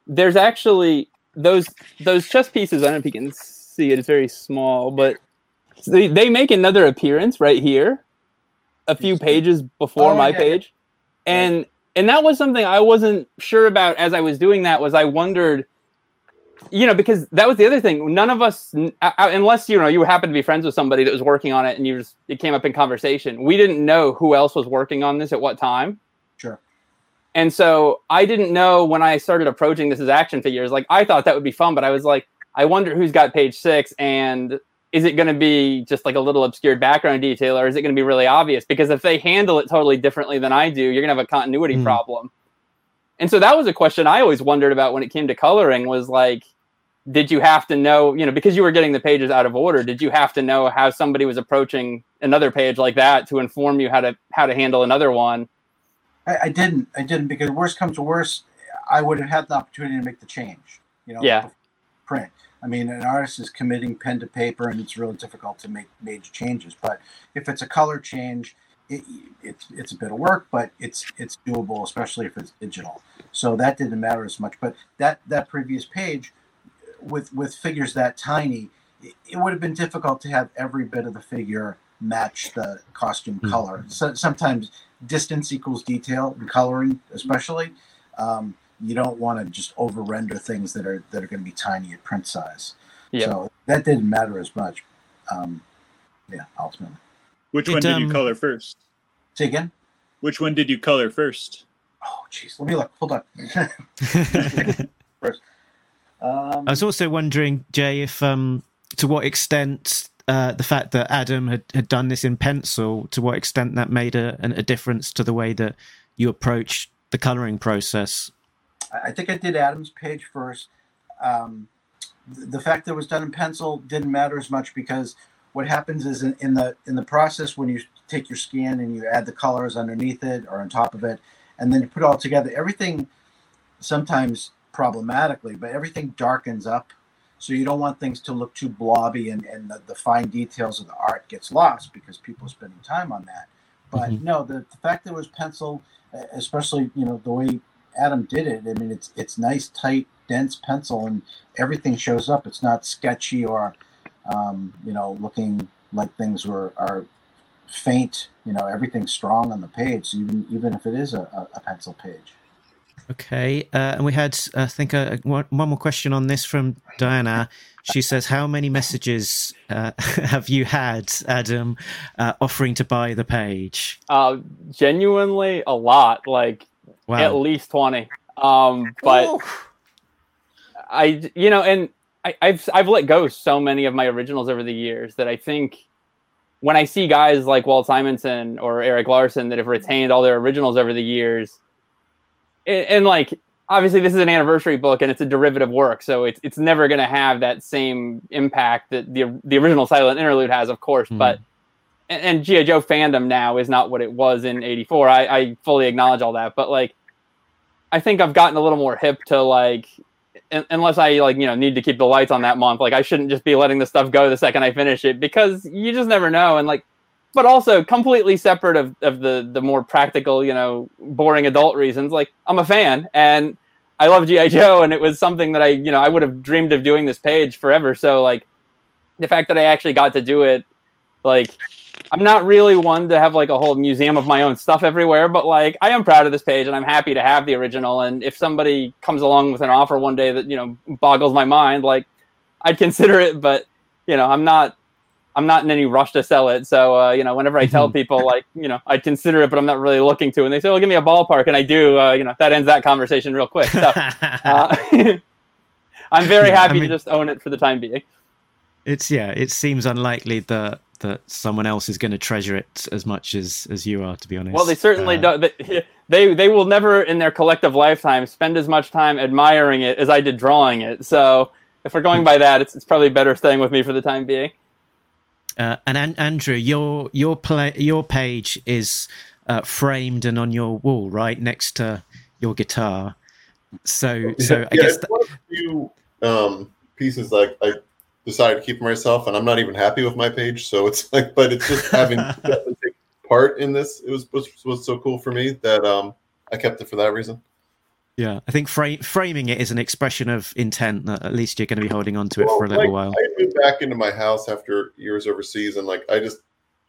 There's actually those those chess pieces, I don't know if you can see it, it's very small, but they, they make another appearance right here a few pages before Oh, my yeah, yeah. And and that was something I wasn't sure about as I was doing that was I wondered you know because that was the other thing. None of us uh, uh, unless you know you happen to be friends with somebody that was working on it and you just it came up in conversation we didn't know who else was working on this at what time. Sure. and so i didn't know when i started approaching this as action figures like i thought that would be fun but i was like i wonder who's got page six and is it going to be just like a little obscured background detail or is it going to be really obvious because if they handle it totally differently than i do you're going to have a continuity Hmm. problem and so that was a question i always wondered about when it came to coloring was like did you have to know you know because you were getting the pages out of order did you have to know how somebody was approaching another page like that to inform you how to how to handle another one I, I didn't. I didn't because worst comes to worst, I would have had the opportunity to make the change. You know. Yeah. Print. I mean, an artist is committing pen to paper, and it's really difficult to make major changes. But if it's a color change, it, it's it's a bit of work, but it's it's doable, especially if it's digital. So that didn't matter as much. But that that previous page, with with figures that tiny, it, it would have been difficult to have every bit of the figure match the costume Mhm. color. So sometimes distance equals detail in coloring, especially. Um, you don't want to just over render things that are that are going to be tiny at print size. Yeah. So that didn't matter as much. Um, yeah, ultimately. Which Did, one did um, you color first? Say again. Which one did you color first? Oh, jeez. Let me look. Hold on. um, I was also wondering, Jay, if um, to what extent uh, the fact that Adam had, had done this in pencil, to what extent that made a, a difference to the way that you approach the coloring process. I think I did Adam's page first. Um, the fact that it was done in pencil didn't matter as much because what happens is in, in the in the process when you take your scan and you add the colors underneath it or on top of it, and then you put it all together, everything sometimes problematically, but everything darkens up. So you don't want things to look too blobby and, and the, the fine details of the art gets lost because people are spending time on that. But Mhm. no, the, the fact that it was pencil, especially you know the way Adam did it. I mean, it's it's nice, tight, dense pencil, and everything shows up. It's not sketchy or um, you know, looking like things were are faint. You know, everything's strong on the page, even even if it is a, a, a pencil page. Okay, uh, and we had, I think, uh, one, one more question on this from Diana. She says, "How many messages uh, have you had, Adam, uh, offering to buy the page?" Uh, genuinely, a lot, like at least twenty. Um, but. I, you know, and I, I've I've let go so many of my originals over the years that I think when I see guys like Walt Simonson or Erik Larsen that have retained all their originals over the years, and, and like obviously this is an anniversary book and it's a derivative work, so it's it's never going to have that same impact that the the original Silent Interlude has, of course, Hmm. but. And, and GI Joe fandom now is not what it was in '84. I, I fully acknowledge all that, but like, I think I've gotten a little more hip to like un- unless I like you know need to keep the lights on that month, like I shouldn't just be letting the stuff go the second I finish it because you just never know. And like, but also completely separate of, of the the more practical, you know, boring adult reasons. Like I'm a fan and I love GI Joe, and it was something that I you know I would have dreamed of doing this page forever. So like, the fact that I actually got to do it, like. I'm not really one to have like a whole museum of my own stuff everywhere, but like I am proud of this page and I'm happy to have the original. And if somebody comes along with an offer one day that you know boggles my mind, like I'd consider it. But you know, I'm not I'm not in any rush to sell it. So uh, you know, whenever I tell people like you know I'd consider it, but I'm not really looking to, and they say, "Well, give me a ballpark," and I do, uh, you know, that ends that conversation real quick. So uh, I'm very Yeah, I happy mean- to just own it for the time being. It's yeah. It seems unlikely that that someone else is going to treasure it as much as as you are. To be honest. Well, they certainly Uh, don't. They, they they will never in their collective lifetime spend as much time admiring it as I did drawing it. So if we're going by that, it's, it's probably better staying with me for the time being. Uh, and An- Andrew, your your play your page is uh, framed and on your wall, right next to your guitar. So so I guess it's one of the few um, pieces like I decided to keep myself, and I'm not even happy with my page. So it's like, but it's just having part in this. It was, was was so cool for me that um, I kept it for that reason. yeah, I think fra- framing it is an expression of intent that at least you're going to be holding on to it Well, for a little like, while. I moved back into my house after years overseas, and like I just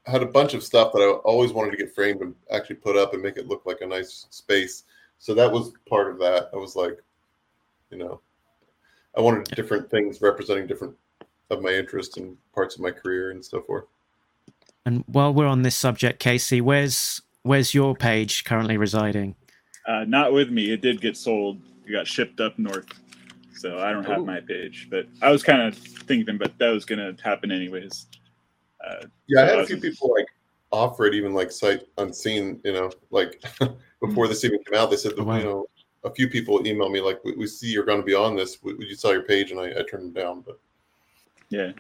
had a bunch of stuff that I always wanted to get framed and actually put up and make it look like a nice space. So that was part of that. I was like, you know, I wanted different things representing different of my interest and parts of my career and so forth. And while we're on this subject, Casey, where's where's your page currently residing? Uh, not with me. It did get sold. It got shipped up north, so I don't have Ooh. my page. But I was kind of thinking, but that was gonna happen anyways. Uh, Yeah, I had I a few was- people like offer it even like sight unseen, you know, like before this even came out, they said that, Oh, wow. you know, a few people emailed me like, we, we see you're going to be on this. Would would you sell your page? And I, I turned them down, but yeah.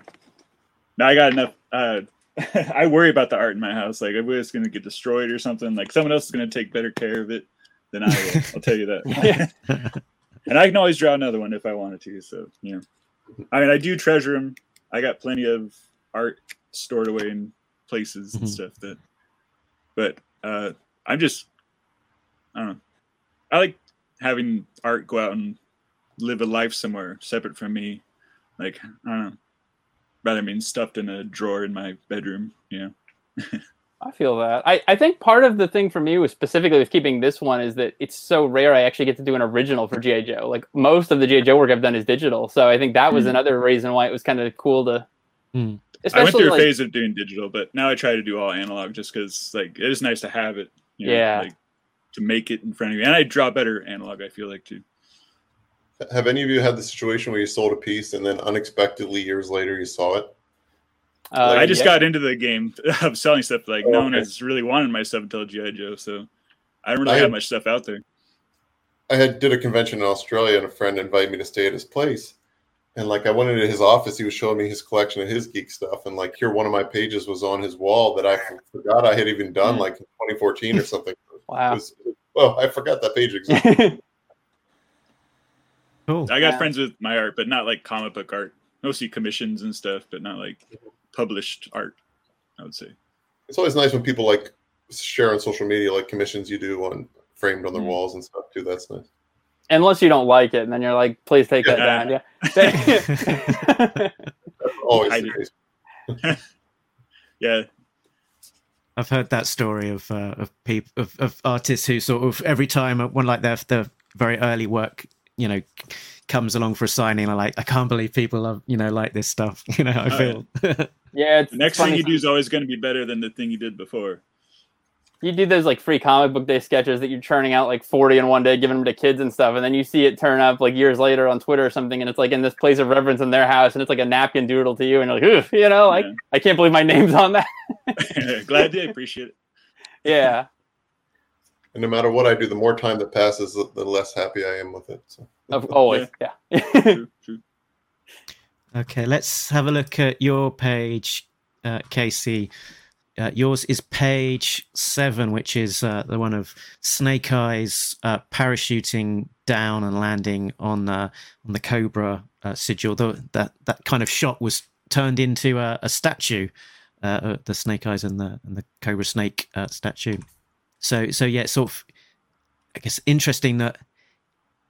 Now I got enough. Uh, I worry about the art in my house. Like, if it's gonna get destroyed or something, like someone else is gonna take better care of it than I will. I'll tell you that. and I can always draw another one if I wanted to. So you know, I mean, I do treasure them. I got plenty of art stored away in places and Mhm. stuff that. But uh, I'm just, I don't know. I like having art go out and live a life somewhere separate from me. Like I don't know, rather mean stuffed in a drawer in my bedroom. Yeah. I feel that. I, I think part of the thing for me was specifically with keeping this one is that it's so rare I actually get to do an original for GI Joe. Like most of the GI Joe work I've done is digital, so I think that was Hmm. another reason why it was kind of cool to. Hmm. I went Especially through a phase of doing digital, but now I try to do all analog just because like it is nice to have it. You know, Yeah. Like to make it in front of you, and I draw better analog. I feel like too. Have any of you had the situation where you sold a piece and then unexpectedly years later you saw it? uh, I just yeah. got into the game of selling stuff. Like Oh, no one has really wanted my stuff until GI Joe, so I don't really I have had- much stuff out there. I had did a convention in Australia and a friend invited me to stay at his place. And like I went into his office, he was showing me his collection of his geek stuff. And like here, one of my pages was on his wall that I forgot I had even done Hmm. like in 2014 or something. Wow. was- well, I forgot that page existed. Cool. I got Yeah. friends with my art, but not like comic book art. Mostly commissions and stuff, but not like published art. I would say. It's always nice when people like share on social media like commissions you do on framed on their Mm. walls and stuff too. That's nice. Unless you don't like it, and then you're like, please take that Yeah. down. Yeah. always the case. Yeah, I've heard that story of uh, of people of, of artists who sort of every time one like their their very early work, you know, comes along for a signing, are like, I can't believe people love you know like this stuff. You know, I Oh, feel. Yeah, it's the next funny. thing you do is always going to be better than the thing you did before. you do those like free comic book day sketches that you're churning out like 40 in one day, giving them to kids and stuff, and then you see it turn up like years later on Twitter or something, and it's like in this place of reverence in their house, and it's like a napkin doodle to you, and you're like, Oof, you know, like Yeah. I can't believe my name's on that. Glad to appreciate it. yeah, And no matter what I do, the more time that passes, the, the less happy I am with it. So of, always, yeah. True, true. Okay, let's have a look at your page, uh, Casey. Uh, yours is page seven, which is uh, the one of Snake Eyes uh, parachuting down and landing on uh, on the Cobra uh, sigil. The, that that kind of shot was turned into a, a statue, uh, uh, the Snake Eyes and the and the Cobra Snake uh, statue. So so yeah, it's sort of I guess interesting that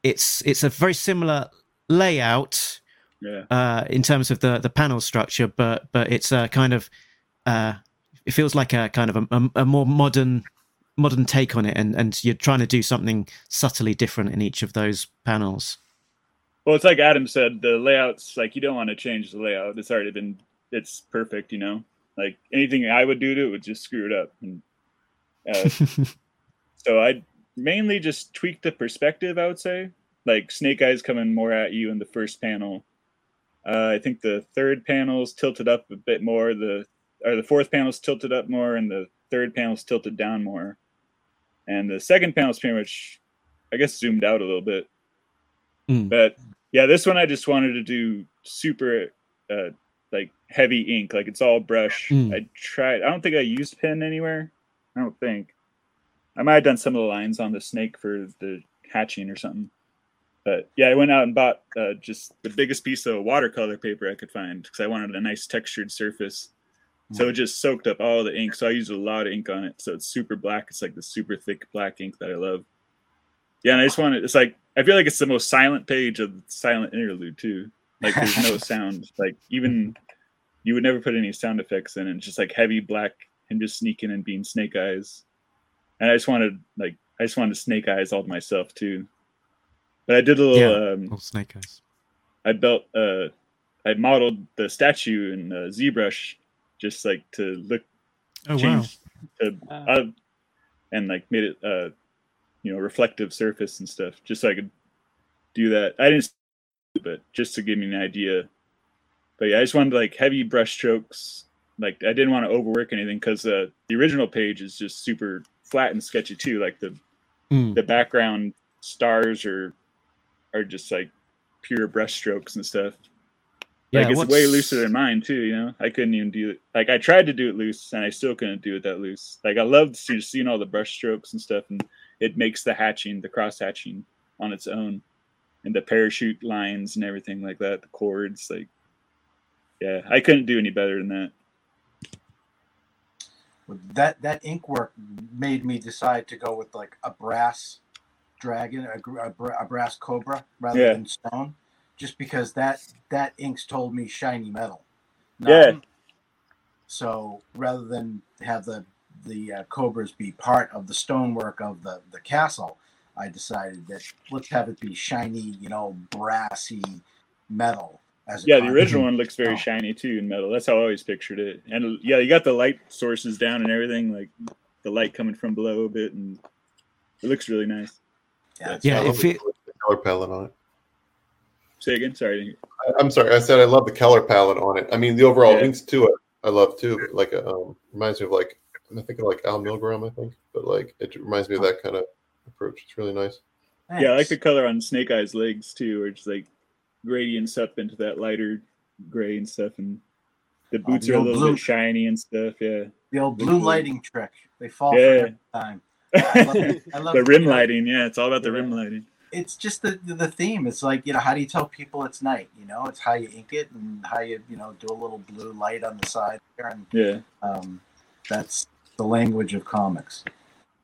it's it's a very similar layout Yeah, uh, in terms of the the panel structure, but but it's a kind of uh, it feels like a kind of a, a, a more modern modern take on it, and and you're trying to do something subtly different in each of those panels. Well, it's like Adam said, the layouts like you don't want to change the layout. It's already been it's perfect, you know. Like anything I would do to it would just screw it up. And uh, so I mainly just tweak the perspective. I would say, like Snake Eyes coming more at you in the first panel. Uh, I think the third panel's tilted up a bit more. The or the fourth panel's tilted up more, and the third panel's tilted down more. And the second panel's pretty much, I guess, zoomed out a little bit. Mm. But yeah, this one I just wanted to do super uh like heavy ink, like it's all brush. Mm. I tried I don't think I used pen anywhere. I don't think. I might have done some of the lines on the snake for the hatching or something. But yeah, I went out and bought uh, just the biggest piece of watercolor paper I could find because I wanted a nice textured surface. So it just soaked up all the ink. So I used a lot of ink on it. So it's super black. It's like the super thick black ink that I love. Yeah, and I just wanted it's like I feel like it's the most silent page of silent interlude too. Like there's no sound. Like even you would never put any sound effects in it. It's just like heavy black and just sneaking and being snake eyes. And I just wanted like I just wanted snake eyes all to myself too. But I did a little Yeah. um Oh, Snake Eyes. I built uh I modeled the statue in uh, ZBrush just like to look Oh wow. change to Uh, uh, and like made it uh you know reflective surface and stuff just so I could do that. I didn't but just to give me an idea. But yeah, I just wanted like heavy brush strokes. Like I didn't want to overwork anything because uh, the original page is just super flat and sketchy too. Like the Mm. the background stars are are just like pure brushstrokes and stuff. Yeah, Like it's way looser than mine too, you know. I couldn't even do it. Like I tried to do it loose, and I still couldn't do it that loose. Like I loved see- seeing all the brushstrokes and stuff, and it makes the hatching, the cross hatching, on its own, and the parachute lines and everything like that, the cords, Like, yeah, I couldn't do any better than that. That that ink work made me decide to go with like a brass dragon, a, a, a brass cobra rather Yeah. than stone, just because that that inks told me shiny metal. Yeah. So rather than have the the uh, cobras be part of the stonework of the the castle, I decided that let's have it be shiny, you know, brassy metal. As Yeah, the original one looks very Oh. shiny too in metal. That's how I always pictured it. And yeah, you got the light sources down and everything, like the light coming from below a bit, and it looks really nice. Yeah, Yeah, I love the it- color palette on it. Say again. Sorry. I didn't hear- I- I'm sorry, I said I love the color palette on it. I mean, the overall Yeah. to it. I love too. Like, um, reminds me of like I think of like Al Milgrom, I think, but like it reminds me of that kind of approach. It's really nice. Yeah, I like the color on Snake Eye's legs too, where it's like gradients up into that lighter gray and stuff, and the boots the are a little blue. bit shiny and stuff. Yeah, the old blue lighting trick. They fall for Yeah. every time. I love it. I love the rim lighting. Yeah, it's all about the rim lighting. It's just the the theme. It's like you know, how do you tell people it's night? You know, it's how you ink it and how you you know do a little blue light on the side there, and Yeah, um, that's the language of comics.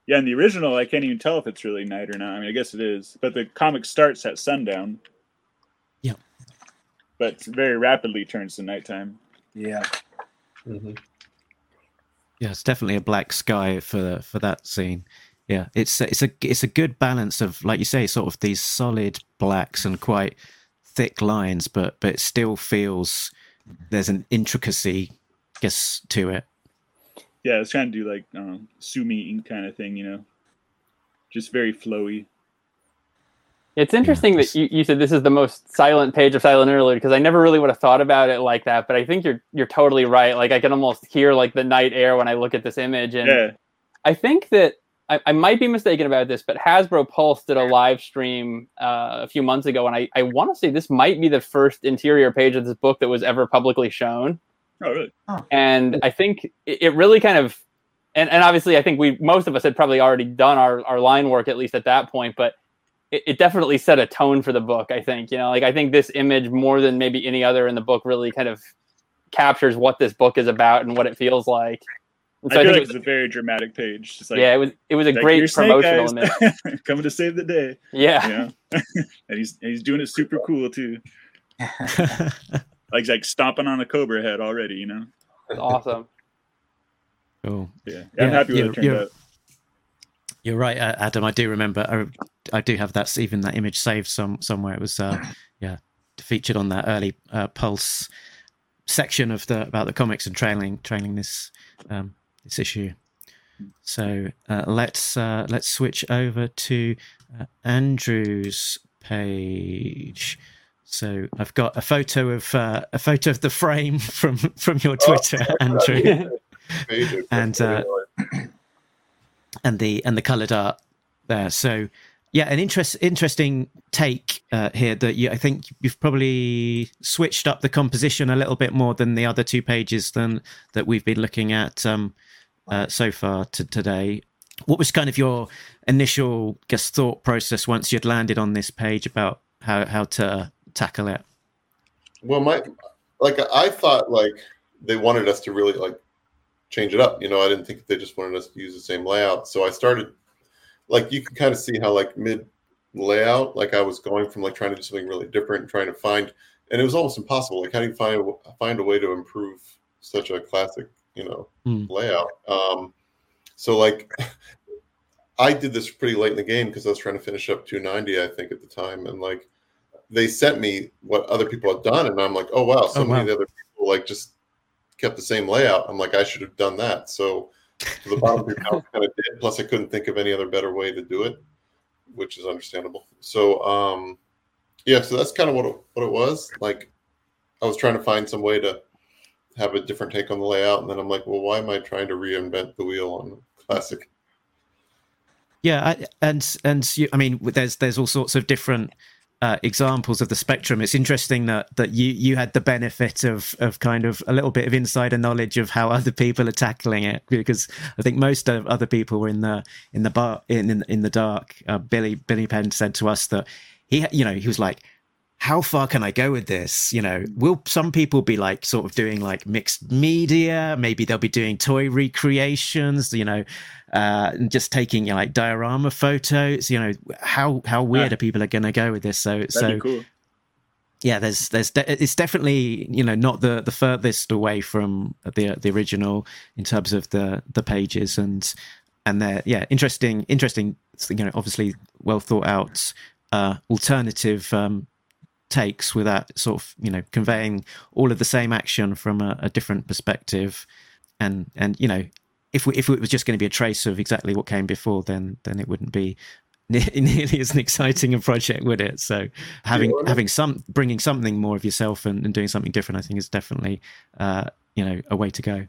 yeah. In the original, I can't even tell if it's really night or not. I mean, I guess it is, but the comic starts at sundown. Yeah. But very rapidly turns to nighttime. Yeah. Mhm. Yeah, it's definitely a black sky for for that scene. Yeah, it's it's a it's a good balance of like you say, sort of these solid blacks and quite thick lines, but but it still feels there's an intricacy, I guess, to it. Yeah, it's trying to do like um, sumi ink kind of thing, you know, just very flowy. It's interesting it's- that you, you said this is the most silent page of Silent Interlude because I never really would have thought about it like that. But I think you're you're totally right. Like I can almost hear like the night air when I look at this image, and Yeah, I think that I, I might be mistaken about this, but Hasbro Pulse did a live stream uh, a few months ago, and I, I want to say this might be the first interior page of this book that was ever publicly shown. oh really? And I think it, it really kind of, and, and obviously I think we most of us had probably already done our, our line work at least at that point, but it, it definitely set a tone for the book. I think you know, like I think this image more than maybe any other in the book really kind of captures what this book is about and what it feels like. And I feel think like it it's was- a very dramatic page. Just like yeah, it was it was a like, great "You're Snake promotional image. coming to save the day. Yeah, You know, and he's and he's doing it super cool too. Like like stomping on a cobra head already. You know. it's awesome. cool. Yeah, I'm happy with you're- it turned you're- out. You're right, uh, Adam. I do remember. I, I do have that even that image saved some somewhere. It was uh, yeah featured on that early uh, Pulse section of the about the comics and trailing trailing this um, this issue. So uh, let's uh, let's switch over to uh, Andrew's page. So I've got a photo of uh, a photo of the frame from from your Twitter, Andrew And, uh, and the and the coloured art there. So yeah, an interest interesting take uh, here that you, I think you've probably switched up the composition a little bit more than the other two pages than that we've been looking at um, uh, so far to today. What was kind of your initial guess thought process once you'd landed on this page about how how to tackle it? Well, my like I thought like they wanted us to really like change it up. You know, I didn't think they just wanted us to use the same layout. So I started like you can kind of see how like mid layout, like I was going from like trying to do something really different and trying to find, and it was almost impossible. Like how do you find find a way to improve such a classic, you know, Hmm. layout? Um, so like I did this pretty late in the game because I was trying to finish up 290, I think, at the time, and like they sent me what other people had done, and I'm like, oh wow, so Oh, many wow. the other people like just kept the same layout. I'm like, I should have done that. So the bottom kind of did. Plus, I couldn't think of any other better way to do it, which is understandable. So um, yeah, so that's kind of what it, what it was. Like I was trying to find some way to have a different take on the layout, and then I'm like, well, why am I trying to reinvent the wheel on classic? Yeah, I, and and you, I mean, there's there's all sorts of different uh, examples of the spectrum. It's interesting that that you you had the benefit of of kind of a little bit of insider knowledge of how other people are tackling it, because I think most of other people were in the in the bar in in, in the dark. Uh, Billy Billy Penn said to us that he you know he was like how far can I go with this? You know, will some people be like sort of doing like mixed media? Maybe they'll be doing toy recreations, you know, uh, and just taking like diorama photos. You know, how how weird Yeah. are people are going to go with this? So That'd so cool. yeah, there's there's de- it's definitely you know not the the furthest away from the the original in terms of the the pages and and they're yeah interesting interesting you know obviously well thought out uh alternative um takes without sort of you know conveying all of the same action from a, a different perspective and and you know if we, if it was just going to be a trace of exactly what came before then then it wouldn't be ne- nearly as an exciting a project would it so having Yeah, well, having some bringing something more of yourself and, and doing something different i think is definitely uh you know a way to go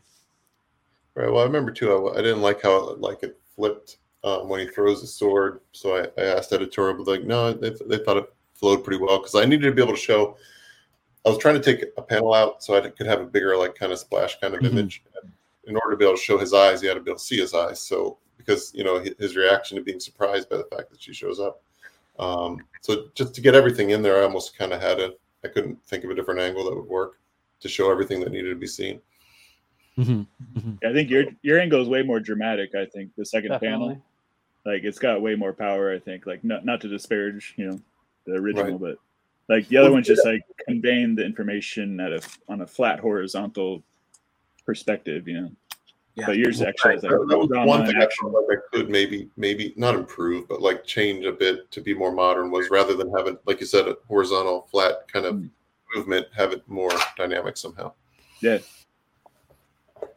Right. Well, I remember too. I, I didn't like how it, like it flipped um, when he throws the sword. So I, I asked editorial, but like, no, they, they thought it flowed pretty well because I needed to be able to show. I was trying to take a panel out so I could have a bigger, like, kind of splash kind of Mhm. image. In order to be able to show his eyes, you had to be able to see his eyes. So because you know his reaction to being surprised by the fact that she shows up. Um, so just to get everything in there, I almost kind of had to. I couldn't think of a different angle that would work to show everything that needed to be seen. hmm I think your your angle is way more dramatic. I think the second Definitely. panel, like it's got way more power. I think, like not not to disparage, you know, the original, but Like the other one's just like conveying the information at a on a flat horizontal perspective, you know. Yeah. But yours actually has like that, that was drama one thing I action. felt like I could maybe maybe not improve, but like change a bit to be more modern was rather than having like you said a horizontal flat kind of Mm. movement, have it more dynamic somehow. Yeah.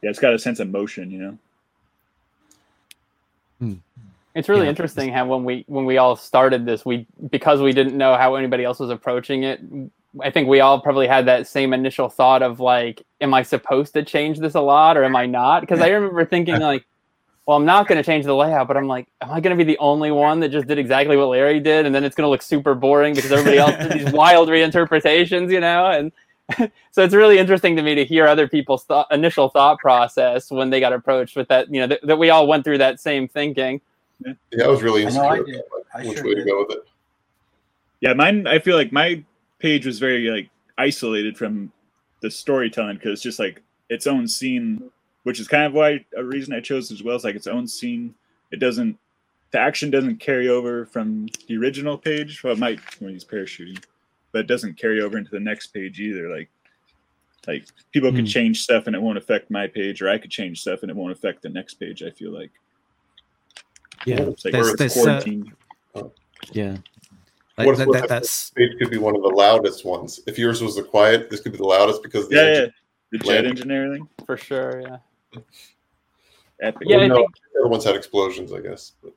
Yeah, it's got a sense of motion, you know. It's really interesting how when we when we all started this, we because we didn't know how anybody else was approaching it. I think we all probably had that same initial thought of like, am I supposed to change this a lot or am I not? Because I remember thinking like, well, I'm not going to change the layout, but I'm like, am I going to be the only one that just did exactly what Larry did, and then it's going to look super boring because everybody else did these wild reinterpretations, you know? And so it's really interesting to me to hear other people's thought, initial thought process when they got approached with that, you know, th- that we all went through that same thinking. Yeah, I was really I know I did. about, like, which sure way to go with it. Yeah, mine. I feel like my page was very like isolated from the storytelling because it's just like its own scene, which is kind of why a reason I chose as well. It's like its own scene. It doesn't. The action doesn't carry over from the original page. Well, it might when he's parachuting, but it doesn't carry over into the next page either. Like, like people could Hmm. change stuff and it won't affect my page, or I could change stuff and it won't affect the next page. I feel like Yeah, it's like there's, it's there's, uh, quarantine. yeah. What Like, if- that, that- that's Page could be one of the loudest ones. If yours was the quiet, this could be the loudest because the yeah, yeah, the jet Land- engine and everything. For sure, yeah. Epic. Yeah, Well, no, think- the other ones had explosions, I guess. But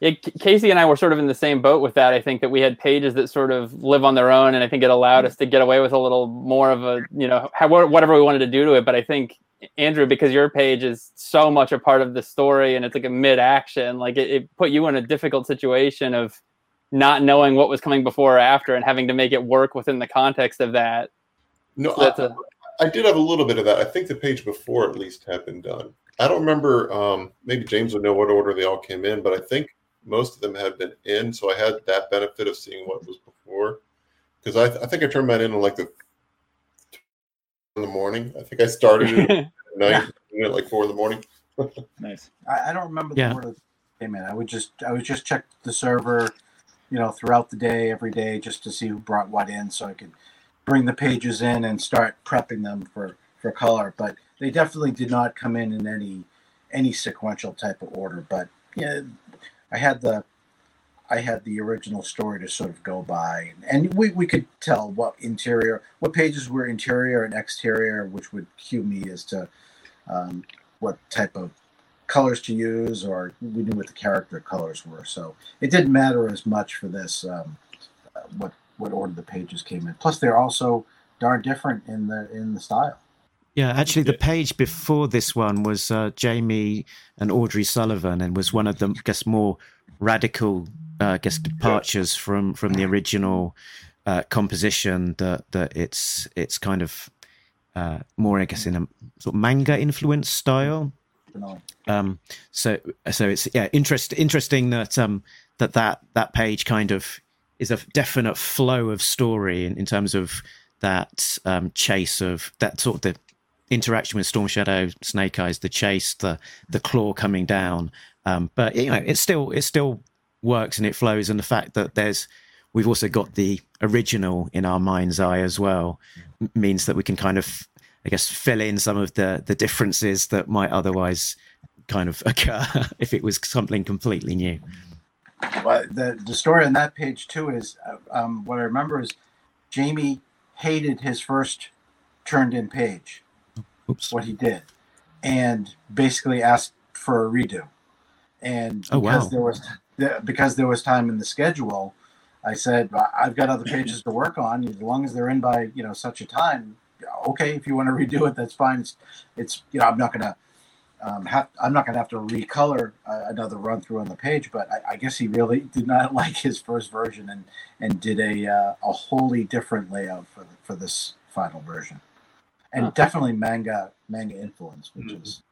Yeah, Casey and I were sort of in the same boat with that. I think that we had pages that sort of live on their own, and I think it allowed us to get away with a little more of a, you know, how, whatever we wanted to do to it. But I think Andrew, because your page is so much a part of the story, and it's like a mid-action, like it, it put you in a difficult situation of not knowing what was coming before or after, and having to make it work within the context of that. no, So I, a I did have a little bit of that. I think the page before at least had been done. I don't remember. Um, maybe James would know what order they all came in, but I think most of them had been in. So I had that benefit of seeing what was before. Because I, I think I turned mine in on like the in the morning. I think I started it at night, at like four in the morning. Nice. I, I don't remember Yeah. the order they came in. I would just I would just check the server, you know, throughout the day, every day, just to see who brought what in, so I could bring the pages in and start prepping them for for color. But they definitely did not come in in any any sequential type of order. But yeah, I had the I had the original story to sort of go by, and we, we could tell what interior, what pages were interior and exterior, which would cue me as to um, what type of colors to use, or we knew what the character colors were. So it didn't matter as much for this um, uh, what what order the pages came in. Plus, they're also darn different in the in the style. Yeah, actually, the page before this one was uh, Jamie and Audrey Sullivan, and was one of the, I guess, more radical, uh, I guess, departures from from the original uh, composition. That that it's it's kind of uh, more, I guess, in a sort of manga influenced style. Um, so so it's yeah, interest interesting that um that that that page kind of is a definite flow of story in, in terms of that um, chase of that sort of the interaction with Storm Shadow, Snake Eyes, the chase, the the claw coming down. Um, but you know, it still it still works and it flows, and the fact that there's we've also got the original in our mind's eye as well m- means that we can kind of I guess fill in some of the the differences that might otherwise kind of occur if it was something completely new. Well, the the story on that page too is uh, um, what I remember is Jamie hated his first turned in page. Oops. what he did, and basically asked for a redo. And Oh, because wow. there was because there was time in the schedule, I said "I- I've got other pages to work on. As long as they're in by you know such a time, okay. If you want to redo it, that's fine. It's, it's you know I'm not gonna um, have I'm not gonna have to recolor uh, another run through on the page. But I, I guess he really did not like his first version and and did a uh, a wholly different layout for the, for this final version and Huh. definitely manga manga influence, which Mhm. is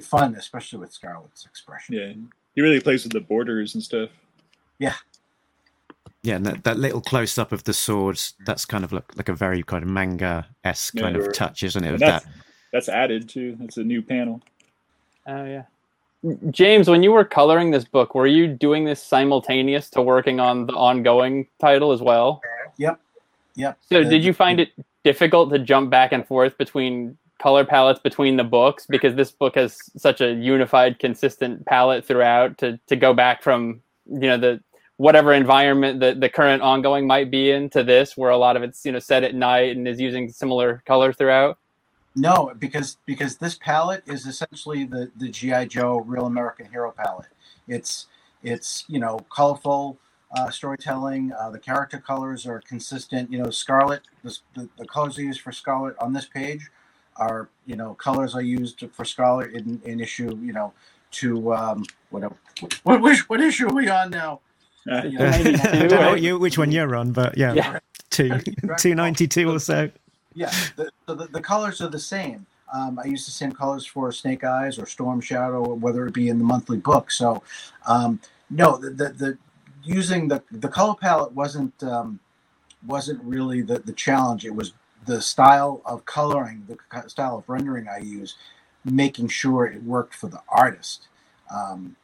fun, especially with Scarlett's expression. Yeah, he really plays with the borders and stuff. Yeah, Yeah, and that, that little close up of the swords, that's kind of like, like a very kind of manga esque kind Yeah. of touch, isn't it? And Of that's that. that's added too. That's a new panel. Oh yeah. James, when you were coloring this book, were you doing this simultaneous to working on the ongoing title as well? Yep. Yep. So, The- did you find it difficult to jump back and forth between color palettes between the books because this book has such a unified, consistent palette throughout? To to go back from you know the whatever environment that the current ongoing might be in to this, where a lot of it's you know set at night and is using similar colors throughout. No, because because this palette is essentially the the GI Joe Real American Hero palette. It's it's you know colorful uh, storytelling. Uh, the character colors are consistent. You know, Scarlett. The, the, colors I use for Scarlett on this page are you know colors I used for Scarlett in, in issue you know to um, what what which what issue are we on now? Uh, You I don't know you, which one you're on, but yeah, Yeah. two two ninety two or so. Yeah, the, so the, the colors are the same. Um, I use the same colors for Snake Eyes or Storm Shadow, or whether it be in the monthly book. So, um, no, the, the, the using the the color palette wasn't um, wasn't really the, the challenge. It was the style of coloring, the style of rendering I use, making sure it worked for the artist. Um,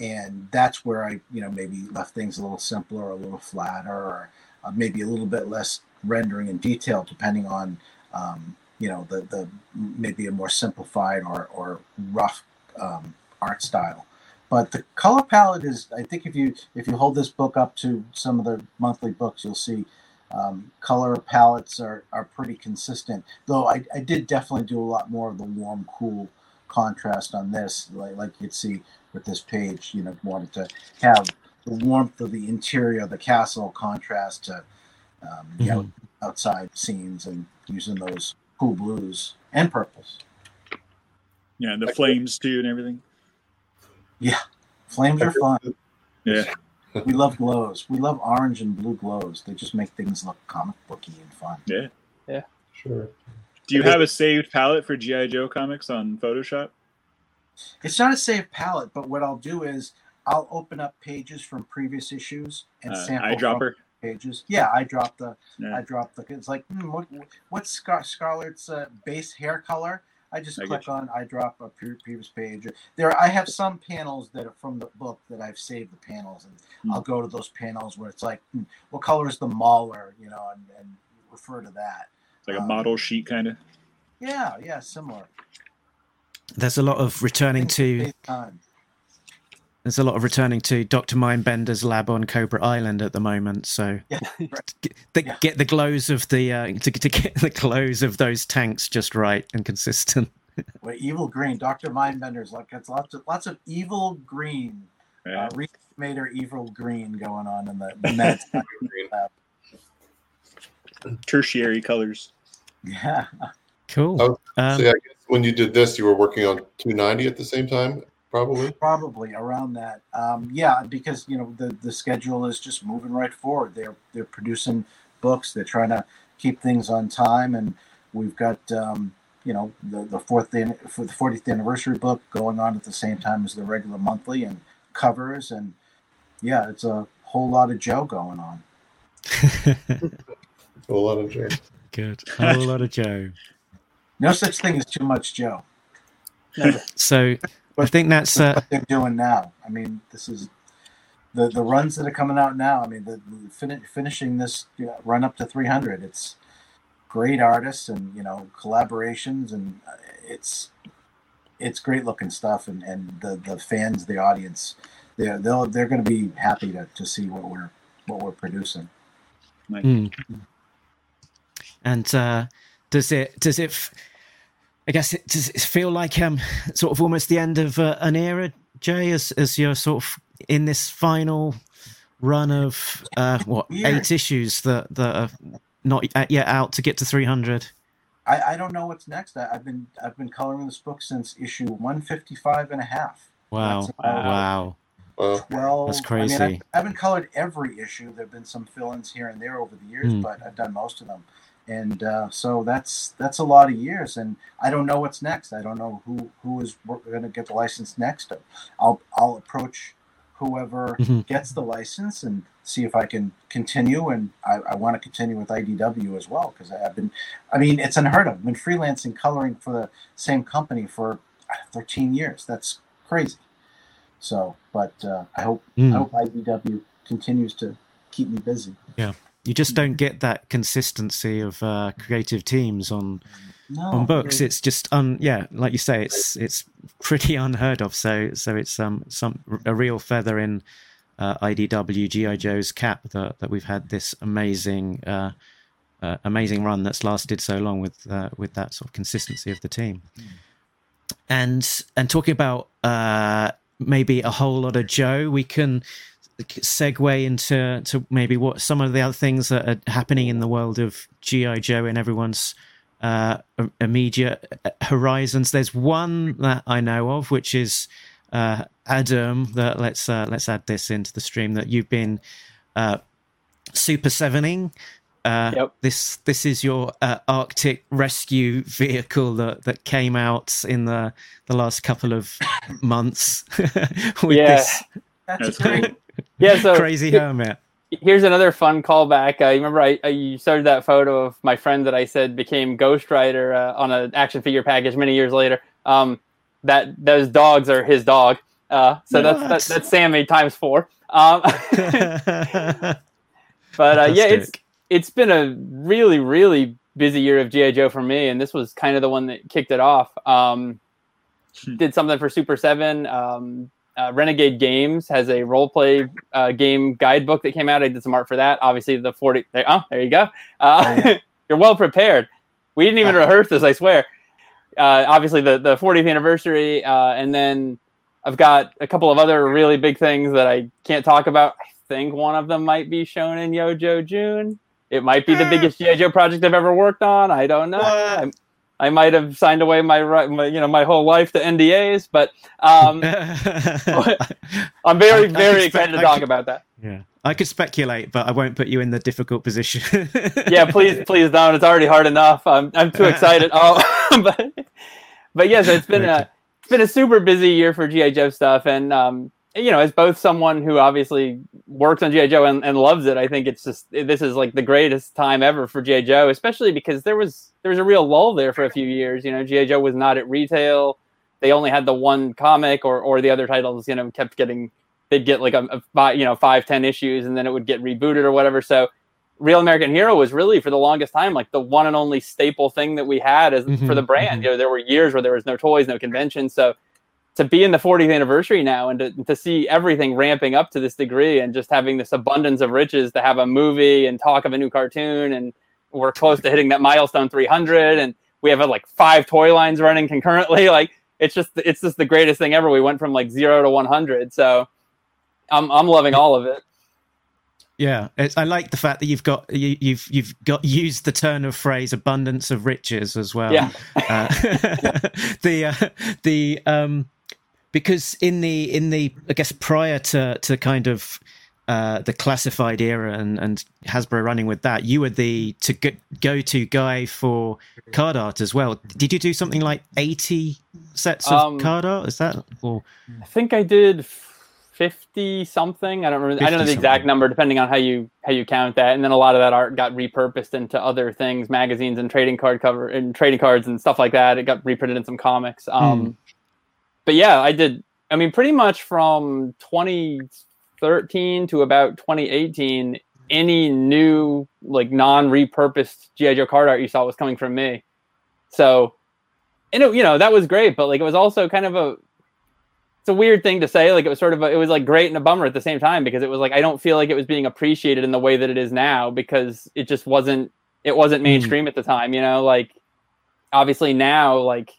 and that's where I, you know, maybe left things a little simpler, a little flatter, or uh, maybe a little bit less rendering and detail, depending on, um, you know, the the maybe a more simplified or or rough um, art style. But the color palette is, I think, if you if you hold this book up to some of the monthly books, you'll see um, color palettes are, are pretty consistent. Though I, I did definitely do a lot more of the warm, cool contrast on this, like like you'd see with this page. You know, wanted to have the warmth of the interior of the castle contrast to um, the out, outside scenes and using those cool blues and purples. yeah, the flames too and everything. Yeah, flames are fun. Yeah. We love glows. We love orange and blue glows. They just make things look comic booky and fun. Yeah. Yeah. Sure. Do you have a saved palette for GI Joe comics on Photoshop? It's not a saved palette, but what I'll do is I'll open up pages from previous issues and Uh, sample eyedropper. pages. Yeah, I dropped the Yeah. I dropped the. It's like hmm, what what's Scar- Scarlett's uh, base hair color? I just I click on I drop a previous page. There, I have some panels that are from the book that I've saved the panels, and Hmm. I'll go to those panels where it's like, hmm, what color is the mauler, you know, and, and refer to that. It's like a Um, model sheet kind of. Yeah, yeah, similar. There's a lot of returning to time. There's a lot of returning to Doctor Mindbender's lab on Cobra Island at the moment. So Yeah, get the, Yeah. get the glows of the uh, to, to get the glows of those tanks just right and consistent. Well, evil green, Doctor Mindbender's like it's lots of lots of evil green. Yeah. Uh, made her evil green going on in the, the Mad lab. Tertiary colors. Yeah, Cool. Oh, Um, so yeah, I guess when you did this, you were working on 290 at the same time, probably. probably around that. Um, yeah, because you know the the schedule is just moving right forward. They're they're producing books. They're trying to keep things on time, and we've got um, you know the the fourth for the 40th anniversary book going on at the same time as the regular monthly and covers, and yeah, it's a whole lot of Joe going on. A lot of Joe. Good. A whole lot of Joe. No such thing as too much Joe. So I think that's uh, what they're doing now. I mean, this is the the runs that are coming out now. I mean, the, the fin- finishing this you know, run up to 300. It's great artists and you know collaborations, and uh, it's it's great looking stuff. And, and the the fans, the audience, they're they'll, they're going to be happy to, to see what we're what we're producing. Mm. And uh, does it does it? F- I guess it does it feel like um sort of almost the end of uh, an era, Jay, as as you're sort of in this final run of uh what Weird. eight issues that that are not yet out to get to 300. I, I don't know what's next. I, I've been I've been coloring this book since issue 155 and a half. Wow, That's about- wow. Well, Well, That's I, mean, crazy. I, I haven't colored every issue. There've been some fill-ins here and there over the years, Hmm. but I've done most of them, and uh, so that's that's a lot of years. And I don't know what's next. I don't know who who is going to get the license next. I'll I'll approach whoever Mhm. gets the license and see if I can continue. And I, I want to continue with IDW as well because I've been. I mean, it's unheard of. I've been freelancing coloring for the same company for uh, 13 years. That's crazy. So, but uh, I hope Mm. I hope IDW continues to keep me busy. You just don't get that consistency of uh, creative teams on No, on books. It's just un yeah, like you say, it's it's pretty unheard of. So so it's um some a real feather in uh, IDW GI Joe's cap that that we've had this amazing uh, uh, amazing run that's lasted so long with uh, with that sort of consistency of the team. And and talking about uh, maybe a whole lot of Joe, we can segue into to maybe what some of the other things that are happening in the world of GI Joe and everyone's uh, immediate horizons. There's one that I know of, which is uh, Adam. That let's uh, let's add this into the stream that you've been uh, super sevening. Uh, Yep. This this is your uh, Arctic rescue vehicle that, that came out in the the last couple of months with Yeah. this That's, That's great. Yeah, so crazy hermit. here's another fun callback. Uh, you remember I, I you started that photo of my friend that I said became Ghost Rider uh, on an action figure package many years later. Um, that those dogs are his dog. Uh, so that's, that's that's Sammy times four. Um, but uh, yeah, it's it's been a really really busy year of GI Joe for me, and this was kind of the one that kicked it off. Um, Hmm. did something for Super Seven. Um, uh, Renegade Games has a role play uh, game guidebook that came out. I did some art for that. Obviously, the forty. There, oh, there you go. Uh, you're well prepared. We didn't even rehearse this. I swear. Uh, obviously, the the 40th anniversary, uh, and then I've got a couple of other really big things that I can't talk about. I think one of them might be shown in Yojo June. It might be the biggest GI Joe project I've ever worked on. I don't know. I, I might have signed away my, my you know my whole life to NDAs, but um, I'm very I- I very expect- excited to I talk could- about that. yeah, I could speculate, but I won't put you in the difficult position. Yeah, please please don't. It's already hard enough. I'm I'm too excited. Oh, but but yeah, so it's been a it's been a super busy year for GI Joe stuff, and um, you know, as both someone who obviously works on GI Joe and, and loves it, I think it's just this is like the greatest time ever for GI Joe, especially because there was there was a real lull there for a few years. You know, GI Joe was not at retail. They only had the one comic, or or the other titles, you know, kept getting they'd get like a, a five, you know five ten issues, and then it would get rebooted or whatever. So. Real American Hero was really for the longest time like the one and only staple thing that we had as for Mhm, the brand. mhm. You know, there were years where there was no toys, no conventions. So to be in the 40th anniversary now and to, to see everything ramping up to this degree and just having this abundance of riches to have a movie and talk of a new cartoon and we're close to hitting that milestone 300 and we have uh, like five toy lines running concurrently like it's just it's just the greatest thing ever we went from like 0 to 100 so i'm i'm loving all of it Yeah, it's, I like the fact that you've got you, you've you've got used the turn of phrase "abundance of riches" as well. Yeah. uh, the uh, the um because in the in the I guess prior to to kind of uh, the classified era and and Hasbro running with that, you were the to go, go to guy for card art as well. Did you do something like eighty sets of Um, card art? Is that or I think I did fifty something. I don't remember. I don't know the exact something. number, depending on how you how you count that. And then a lot of that art got repurposed into other things, magazines and trading card cover and trading cards and stuff like that. It got reprinted in some comics. Hmm. Um, But yeah, I did. I mean, pretty much from 2013 to about 2018, any new like non-repurposed GI Joe card art you saw was coming from me. So, and it, you know that was great, but like it was also kind of a it's a weird thing to say. Like it was sort of a, it was like great and a bummer at the same time because it was like I don't feel like it was being appreciated in the way that it is now because it just wasn't it wasn't hmm. mainstream at the time. You know, like obviously now like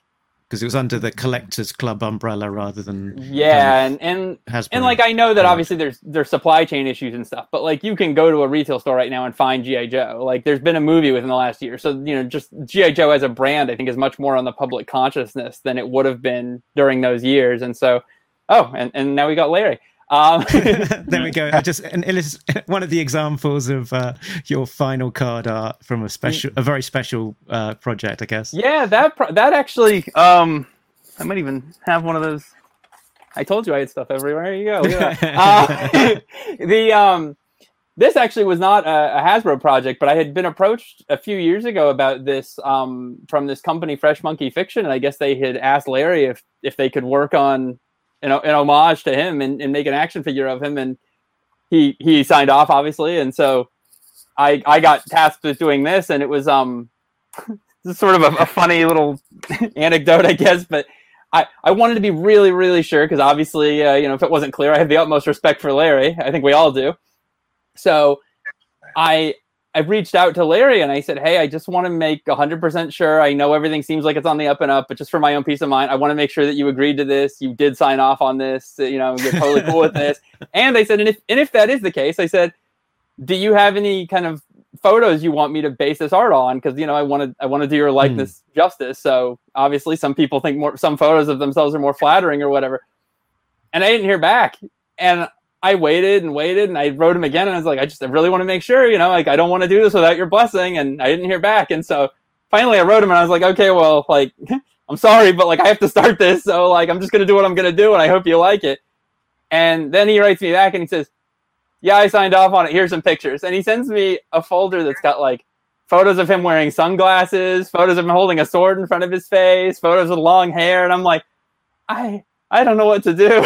because it was under the collectors club umbrella rather than yeah and and Hasbro. and like I know that obviously there's there's supply chain issues and stuff, but like you can go to a retail store right now and find GI Joe. Like there's been a movie within the last year, so you know just GI Joe as a brand, I think is much more on the public consciousness than it would have been during those years. And so, oh, and and now we got Larry. Um, there we go. I just an illus- one of the examples of uh, your final card art from a special, a very special uh, project, I guess. yeah, that pro- that actually, um, I might even have one of those. I told you I had stuff everywhere. There you go. Look at that. Uh, the um, this actually was not a, a Hasbro project, but I had been approached a few years ago about this um, from this company, Fresh Monkey Fiction, and I guess they had asked Larry if if they could work on an, an homage to him and, and make an action figure of him, and he he signed off, obviously, and so I I got tasked with doing this, and it was um, sort of a, a funny little anecdote, I guess, but. I, I wanted to be really, really sure because obviously, uh, you know, if it wasn't clear, I have the utmost respect for Larry. I think we all do. So I I reached out to Larry and I said, "Hey, I just want to make 100% sure. I know everything seems like it's on the up and up, but just for my own peace of mind, I want to make sure that you agreed to this. You did sign off on this. You know, you're totally cool with this." And I said, "And if and if that is the case, I said, do you have any kind of photos you want me to base this art on? Because you know, I want to I want to do your likeness mm. justice. So obviously, some people think more some photos of themselves are more flattering or whatever." And I didn't hear back, and I waited and waited and I wrote him again and I was like, I just I really want to make sure, you know, like I don't want to do this without your blessing. And I didn't hear back. And so finally I wrote him and I was like, okay, well, like, I'm sorry, but like I have to start this. So like I'm just gonna do what I'm gonna do and I hope you like it. And then he writes me back and he says, Yeah, I signed off on it. Here's some pictures. And he sends me a folder that's got like photos of him wearing sunglasses, photos of him holding a sword in front of his face, photos with long hair, and I'm like, I I don't know what to do.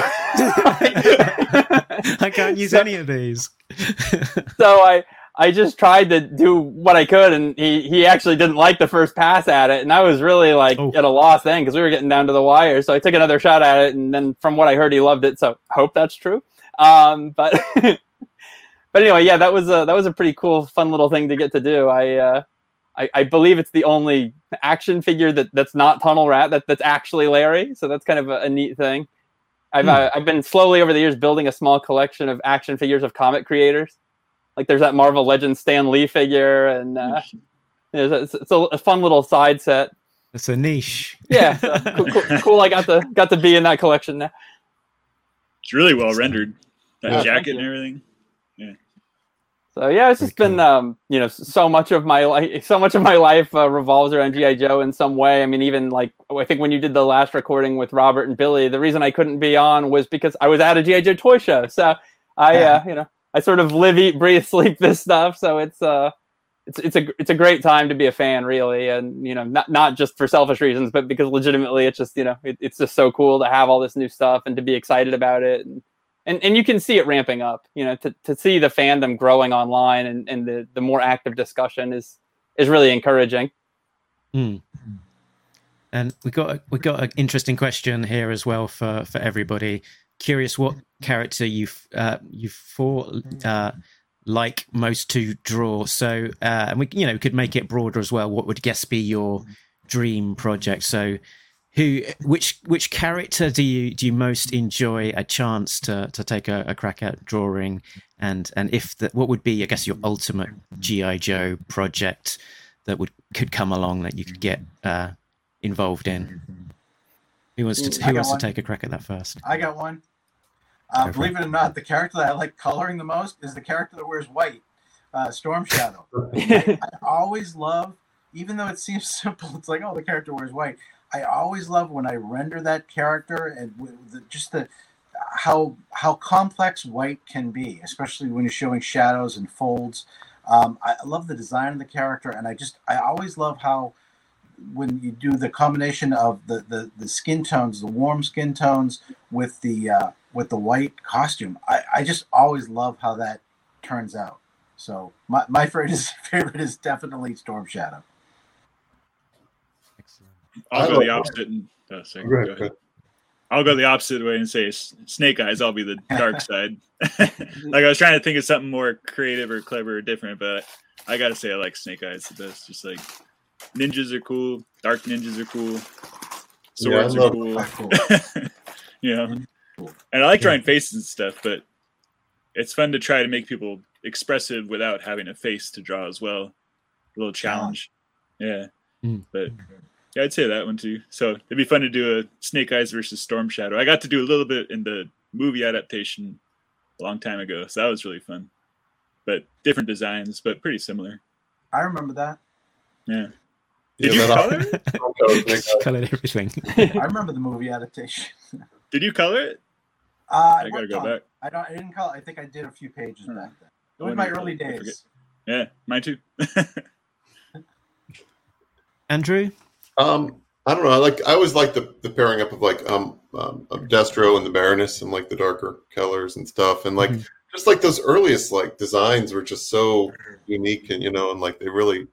I can't use so, any of these. so I I just tried to do what I could, and he he actually didn't like the first pass at it, and I was really like oh. at a loss then because we were getting down to the wire. So I took another shot at it, and then from what I heard, he loved it. So hope that's true. Um, but but anyway, yeah, that was a that was a pretty cool, fun little thing to get to do. I uh, I, I, believe it's the only action figure that, that's not Tunnel Rat that, that's actually Larry. So that's kind of a, a neat thing. I've, hmm. uh, I've been slowly over the years building a small collection of action figures of comic creators. Like there's that Marvel Legends Stan Lee figure, and uh, it's, it's a, a, fun little side set. It's a niche. Yeah, so cool, cool, cool, I got to got to be in that collection now. It's really well rendered. That yeah, jacket and everything. So yeah, it's just been um, you know so much of my life, so much of my life uh, revolves around GI Joe in some way. I mean, even like I think when you did the last recording with Robert and Billy, the reason I couldn't be on was because I was at a GI Joe toy show. So I, yeah. uh, you know, I sort of live, eat, breathe, sleep this stuff. So it's uh, it's it's a it's a great time to be a fan, really, and you know, not not just for selfish reasons, but because legitimately, it's just you know, it, it's just so cool to have all this new stuff and to be excited about it. And, and and you can see it ramping up you know to, to see the fandom growing online and, and the, the more active discussion is is really encouraging. Mm. and we got we got an interesting question here as well for for everybody. Curious what character you uh you thought uh like most to draw. So uh and we you know could make it broader as well. What would guess be your dream project? So who which which character do you do you most enjoy a chance to to take a, a crack at drawing? And and if that what would be i guess your ultimate gi joe project that would could come along that you could get uh, involved in? Who wants to who wants one. to take a crack at that first? I got one. Uh, believe it or not the character that i like coloring the most is the character that wears white uh, storm shadow. I always love even though it seems simple it's like oh the character wears white I always love when I render that character and the, just the how how complex white can be, especially when you're showing shadows and folds. Um, I love the design of the character, and I just I always love how when you do the combination of the the, the skin tones, the warm skin tones with the uh, with the white costume. I, I just always love how that turns out. So my, my favorite is favorite is definitely Storm Shadow. I'll go the opposite. And, oh, sorry, go ahead. I'll go the opposite way and say Snake Eyes. I'll be the dark side. like I was trying to think of something more creative or clever or different, but I gotta say I like Snake Eyes the best. Just like ninjas are cool, dark ninjas are cool, swords yeah, are cool. you know, and I like drawing faces and stuff, but it's fun to try to make people expressive without having a face to draw as well. A little challenge, yeah. Mm. But yeah, I'd say that one too. So it'd be fun to do a Snake Eyes versus Storm Shadow. I got to do a little bit in the movie adaptation a long time ago, so that was really fun. But different designs, but pretty similar. I remember that. Yeah. Did yeah, you color it? Colored everything. I remember the movie adaptation. Did you color it? Uh, I, I gotta go back. I don't. I didn't color. I think I did a few pages hmm. back then. It was my early days. Yeah, mine too. Andrew, um, I don't know. I like I always like the, the pairing up of like um, um Destro and the Baroness and like the darker colors and stuff and like mm-hmm. just like those earliest like designs were just so unique and you know and like they really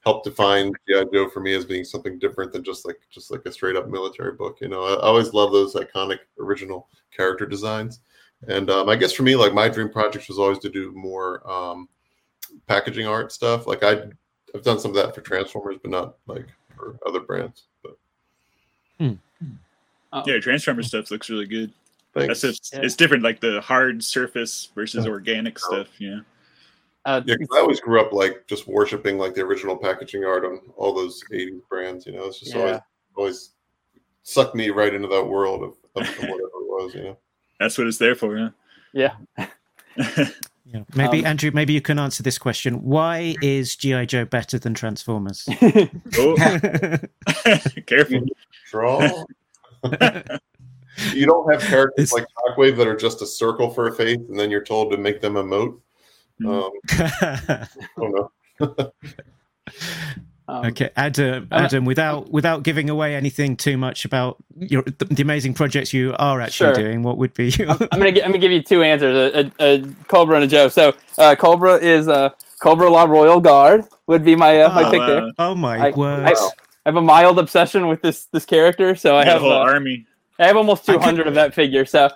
helped define GI Joe for me as being something different than just like just like a straight up military book. You know, I, I always love those iconic original character designs. And um, I guess for me, like my dream project was always to do more um, packaging art stuff. Like I, I've done some of that for Transformers, but not like for other brands. But Oh, Yeah, Transformer stuff looks really good. thanks. That's just, Yeah. it's different, like the hard surface versus organic stuff. Yeah, uh, Yeah, 'cause I always grew up like just worshiping like the original packaging art on all those '80s brands. You know, it's just always always sucked me right into that world of, of whatever it was. You know. that's what it's there for. Huh? yeah. Yeah. Maybe Um, Andrew, maybe you can answer this question. Why is GI Joe better than Transformers? oh, careful. Draw. you don't have characters It's- like Shockwave that are just a circle for a face, and then you're told to make them emote. Um, I don't know. Um, okay, Adam. I'm- Adam, without without giving away anything too much about your the, the amazing projects you are actually Sure. doing, what would be your? I'm gonna I'm gonna give you two answers: a, a, a Cobra and a Joe. So uh, Cobra is uh, Cobra La Royal Guard would be my uh, my Oh, pick wow. there. oh my I- word! I have a mild obsession with this this character, so I I have a whole uh, army. I have almost I could- 200 of that figure. So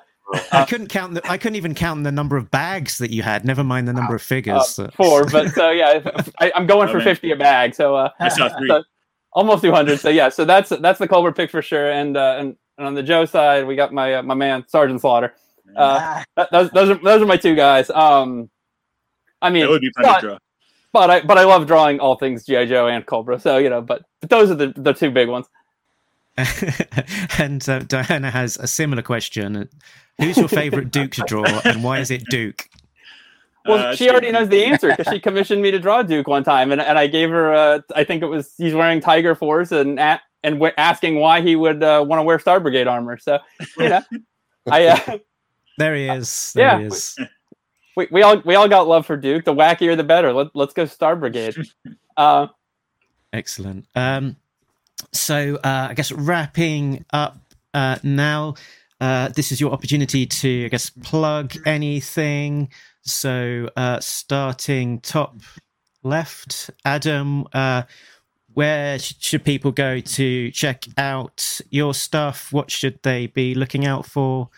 I couldn't count. The, I couldn't even count the number of bags that you had. Never mind the number of uh, figures. that- four, but so yeah, I, I'm going Oh, for man. 50 a bag. So uh, I saw three. so almost 200. So yeah, so that's that's the Cobra pick for sure. And uh, and, and on the Joe side, we got my uh, my man Sergeant Slaughter. Uh, that, those those are those are my two guys. Um, I mean, that would be fun but- to draw. but I but I love drawing all things GI Joe and Cobra. So you know, but, but those are the the two big ones. and uh, Diana has a similar question. Who's your favorite Duke to draw, and why is it Duke? Well, Uh, she already knows the answer because she commissioned me to draw Duke one time, and, and I gave her. Uh, I think it was he's wearing Tiger Force and at, and w- asking why he would uh, want to wear Star Brigade armor. So you know, I uh, There he is. There Yeah. he is. we, we all we all got love for Duke. The wackier the better. Let, let's go Star Brigade. Uh, Excellent. Um, so uh, I guess wrapping up uh, now. Uh, this is your opportunity to, I guess, plug anything. So uh, starting top left, Adam. Uh, where sh- should people go to check out your stuff? What should they be looking out for?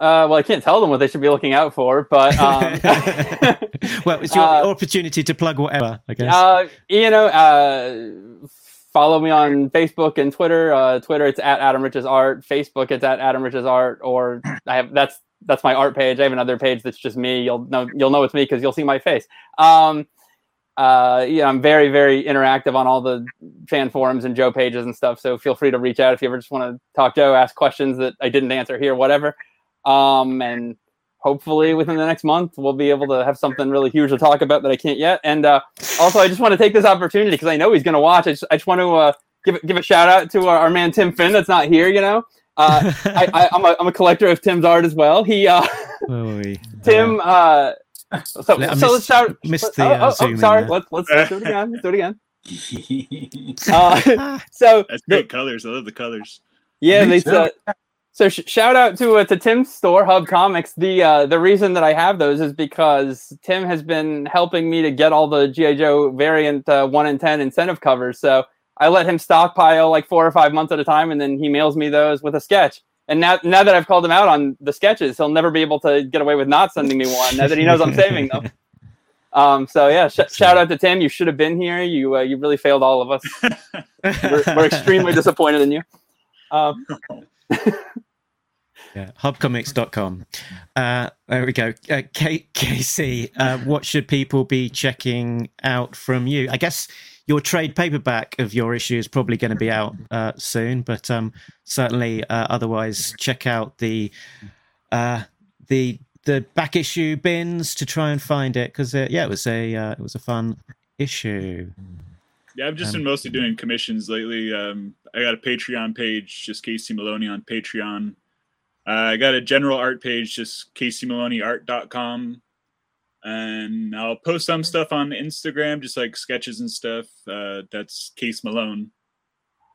uh, well, I can't tell them what they should be looking out for, but um, well, it's your Uh, opportunity to plug whatever, I guess. Uh, you know, uh, follow me on Facebook and Twitter. Uh, Twitter, it's at Adam Riches Art. Facebook, it's at Adam Riches Art. Or I have that's that's my art page. I have another page that's just me. You'll know you'll know it's me because you'll see my face. Um, uh, yeah, I'm very very interactive on all the fan forums and Joe pages and stuff. So feel free to reach out if you ever just want to talk Joe, ask questions that I didn't answer here, whatever. Um, and hopefully within the next month we'll be able to have something really huge to talk about that I can't yet. And uh, also, I just want to take this opportunity because I know he's going to watch. I just, I just want to uh, give give a shout out to our, our man Tim Finn that's not here. You know, uh, I, I, I'm a I'm a collector of Tim's art as well. He uh, Oy. Tim. Uh, so so I let's missed- shout. missed the, oh, uh, oh, oh, sorry. Let's, let's let's do it again. Let's do it again. Uh, Uh, so That's great colors. I love the colors. Yeah, they too. uh, so sh- shout out to uh, to Tim's store, Hub Comics. The uh, the reason that I have those is because Tim has been helping me to get all the GI Joe variant uh, one in ten incentive covers. So I let him stockpile like four or five months at a time, and then he mails me those with a sketch. And now now that I've called him out on the sketches, he'll never be able to get away with not sending me one. Now that he knows I'm saving them. Um, so yeah, sh- shout out to Tim. You should have been here. You uh, you really failed all of us. We're, we're extremely disappointed in you. Um, Yeah, hubcomics.com. Uh, there we go. Uh, K- Casey, uh, what should people be checking out from you? I guess your trade paperback of your issue is probably going to be out uh, soon, but um, certainly uh, otherwise check out the uh, the the back issue bins to try and find it because uh, yeah, it was a uh, it was a fun issue. Yeah, I've just Um, been mostly doing commissions lately. Um, I got a Patreon page, just Casey Maloney on Patreon. Uh, I got a general art page, just CaseyMaloneyArt.com. And I'll post some stuff on Instagram, just like sketches and stuff. Uh, that's Case Malone.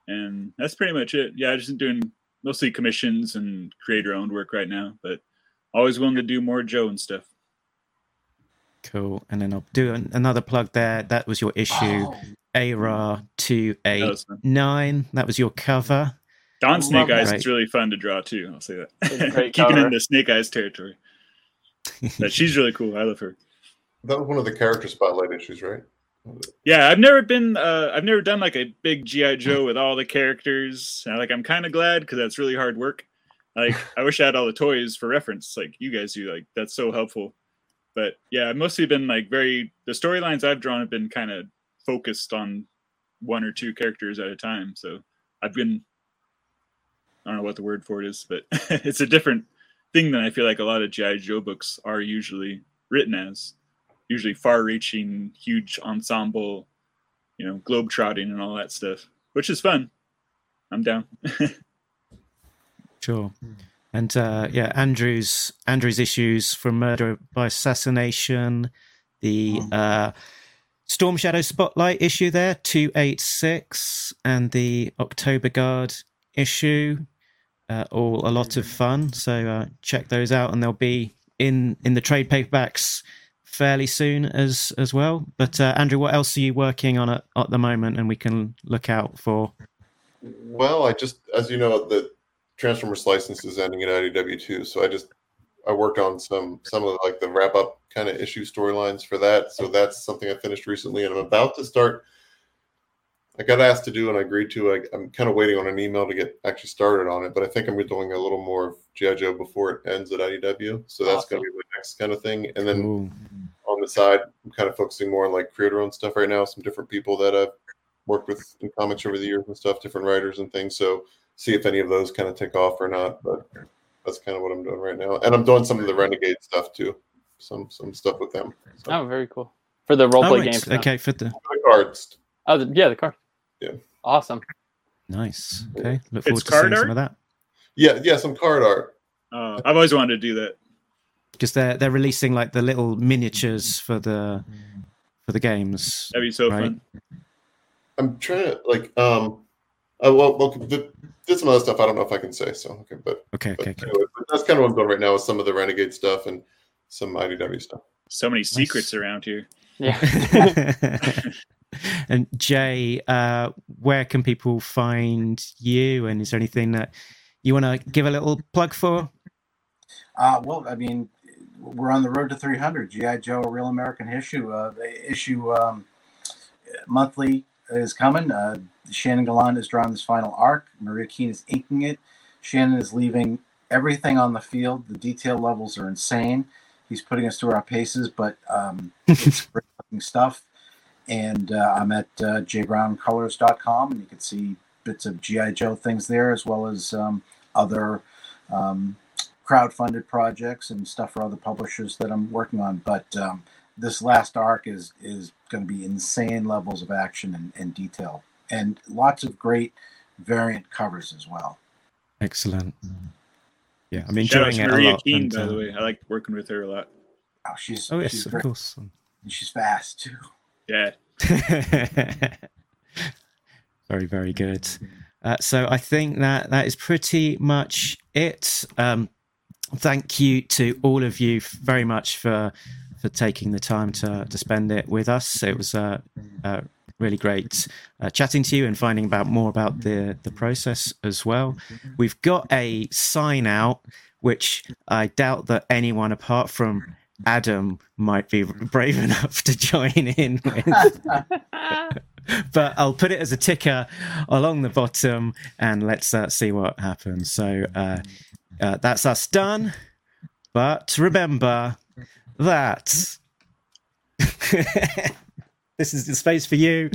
And that's pretty much it. Yeah, I've just been doing mostly commissions and creator owned work right now, but always willing to do more Joe and stuff. Cool. And then I'll do an, another plug there. That was your issue Oh, ARA two That eight was fun. nine. That was your cover. Don Snake Love Eyes that. is really fun to draw too. I'll say that. It's Keeping cover. in the Snake Eyes territory. But she's really cool. I love her. That was one of the character spotlight issues, right? Yeah, I've never been. Uh, I've never done like a big GI Joe with all the characters. And, like I'm kind of glad because that's really hard work. Like I wish I had all the toys for reference, like you guys do. Like that's so helpful. But yeah, I've mostly been like very. The storylines I've drawn have been kind of focused on one or two characters at a time. So I've been. I don't know what the word for it is, but it's a different thing than I feel like a lot of GI Joe books are usually written as usually far-reaching, huge ensemble, you know, globe trotting and all that stuff, which is fun. I'm down. Sure. And uh, yeah, Andrew's Andrew's issues from murder by assassination, the uh, Storm Shadow Spotlight issue there, two eight six, and the October Guard issue, uh, all a lot of fun. So uh, check those out, and they'll be in in the trade paperbacks fairly soon as as well. But uh, Andrew, what else are you working on at, at the moment, and we can look out for? Well, I just, as you know, the Transformers license is ending at IDW too, so I just I worked on some some of like the wrap up kind of issue storylines for that. So that's something I finished recently, and I'm about to start. I got asked to do and I agreed to. I, I'm kind of waiting on an email to get actually started on it, but I think I'm doing a little more of GI Joe before it ends at IDW. So that's going to be my next kind of thing. And then Ooh, on the side, I'm kind of focusing more on like creator own stuff right now. Some different people that I've worked with in comics over the years and stuff, different writers and things. So see if any of those kind of take off or not. But that's kind of what I'm doing right now. And I'm doing some of the Renegade stuff too. Some some stuff with them. So, Oh, very cool. For the oh, roleplay right, games. okay, for the the cards. Oh, the, yeah, the card. Yeah. Awesome. nice. Okay, look forward It's to seeing card some of that. Yeah, yeah, some card art. Uh, I've always wanted to do that. because they're they're releasing like the little miniatures for the for the games. That'd be so Right. fun. I'm trying to like um uh, well, well th- there's some other stuff I don't know if I can say. So okay, but, Okay, but okay, okay. but that's kind of what I'm doing right now with some of the Renegade stuff and some IDW stuff. So many secrets around here. Yeah. and Jay, uh, where can people find you? And is there anything that you want to give a little plug for? Uh, well, I mean, we're on the road to 300. GI Joe, a real American issue. Uh, the issue um, monthly is coming. Uh, Shannon Gallant is drawing this final arc. Maria Keane is inking it. Shannon is leaving everything on the field. The detail levels are insane. He's putting us through our paces, but um, it's great stuff. And uh, I'm at uh, jbrowncolors.com, and you can see bits of GI Joe things there, as well as um, other um, crowd-funded projects and stuff for other publishers that I'm working on. But um, this last arc is is going to be insane levels of action and, and detail, and lots of great variant covers as well. Excellent. Yeah, I'm Shout out enjoying to it a Maria lot. Keane, and, by the uh, way. I like working with her a lot. Oh, she's Oh yes, she's of great. course. And she's fast too. Yeah. very very good. Uh, so i think that that is pretty much it. Um, thank you to all of you very much for for taking the time to to spend it with us. It was uh, uh, really great uh, chatting to you and finding about more about the the process as well. We've got a sign out which i doubt that anyone apart from adam might be brave enough to join in with but I'll put it as a ticker along the bottom and let's uh, see what happens. So uh, uh, that's us done. But remember that this is the space for you.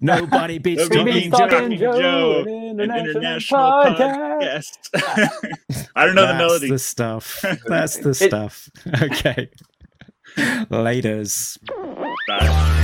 Nobody beats Nobody Talking beats Joe. Talking Joe, an An international podcast. I don't know the melody. That's melody. the stuff. That's the stuff. Okay. Laters. Bye.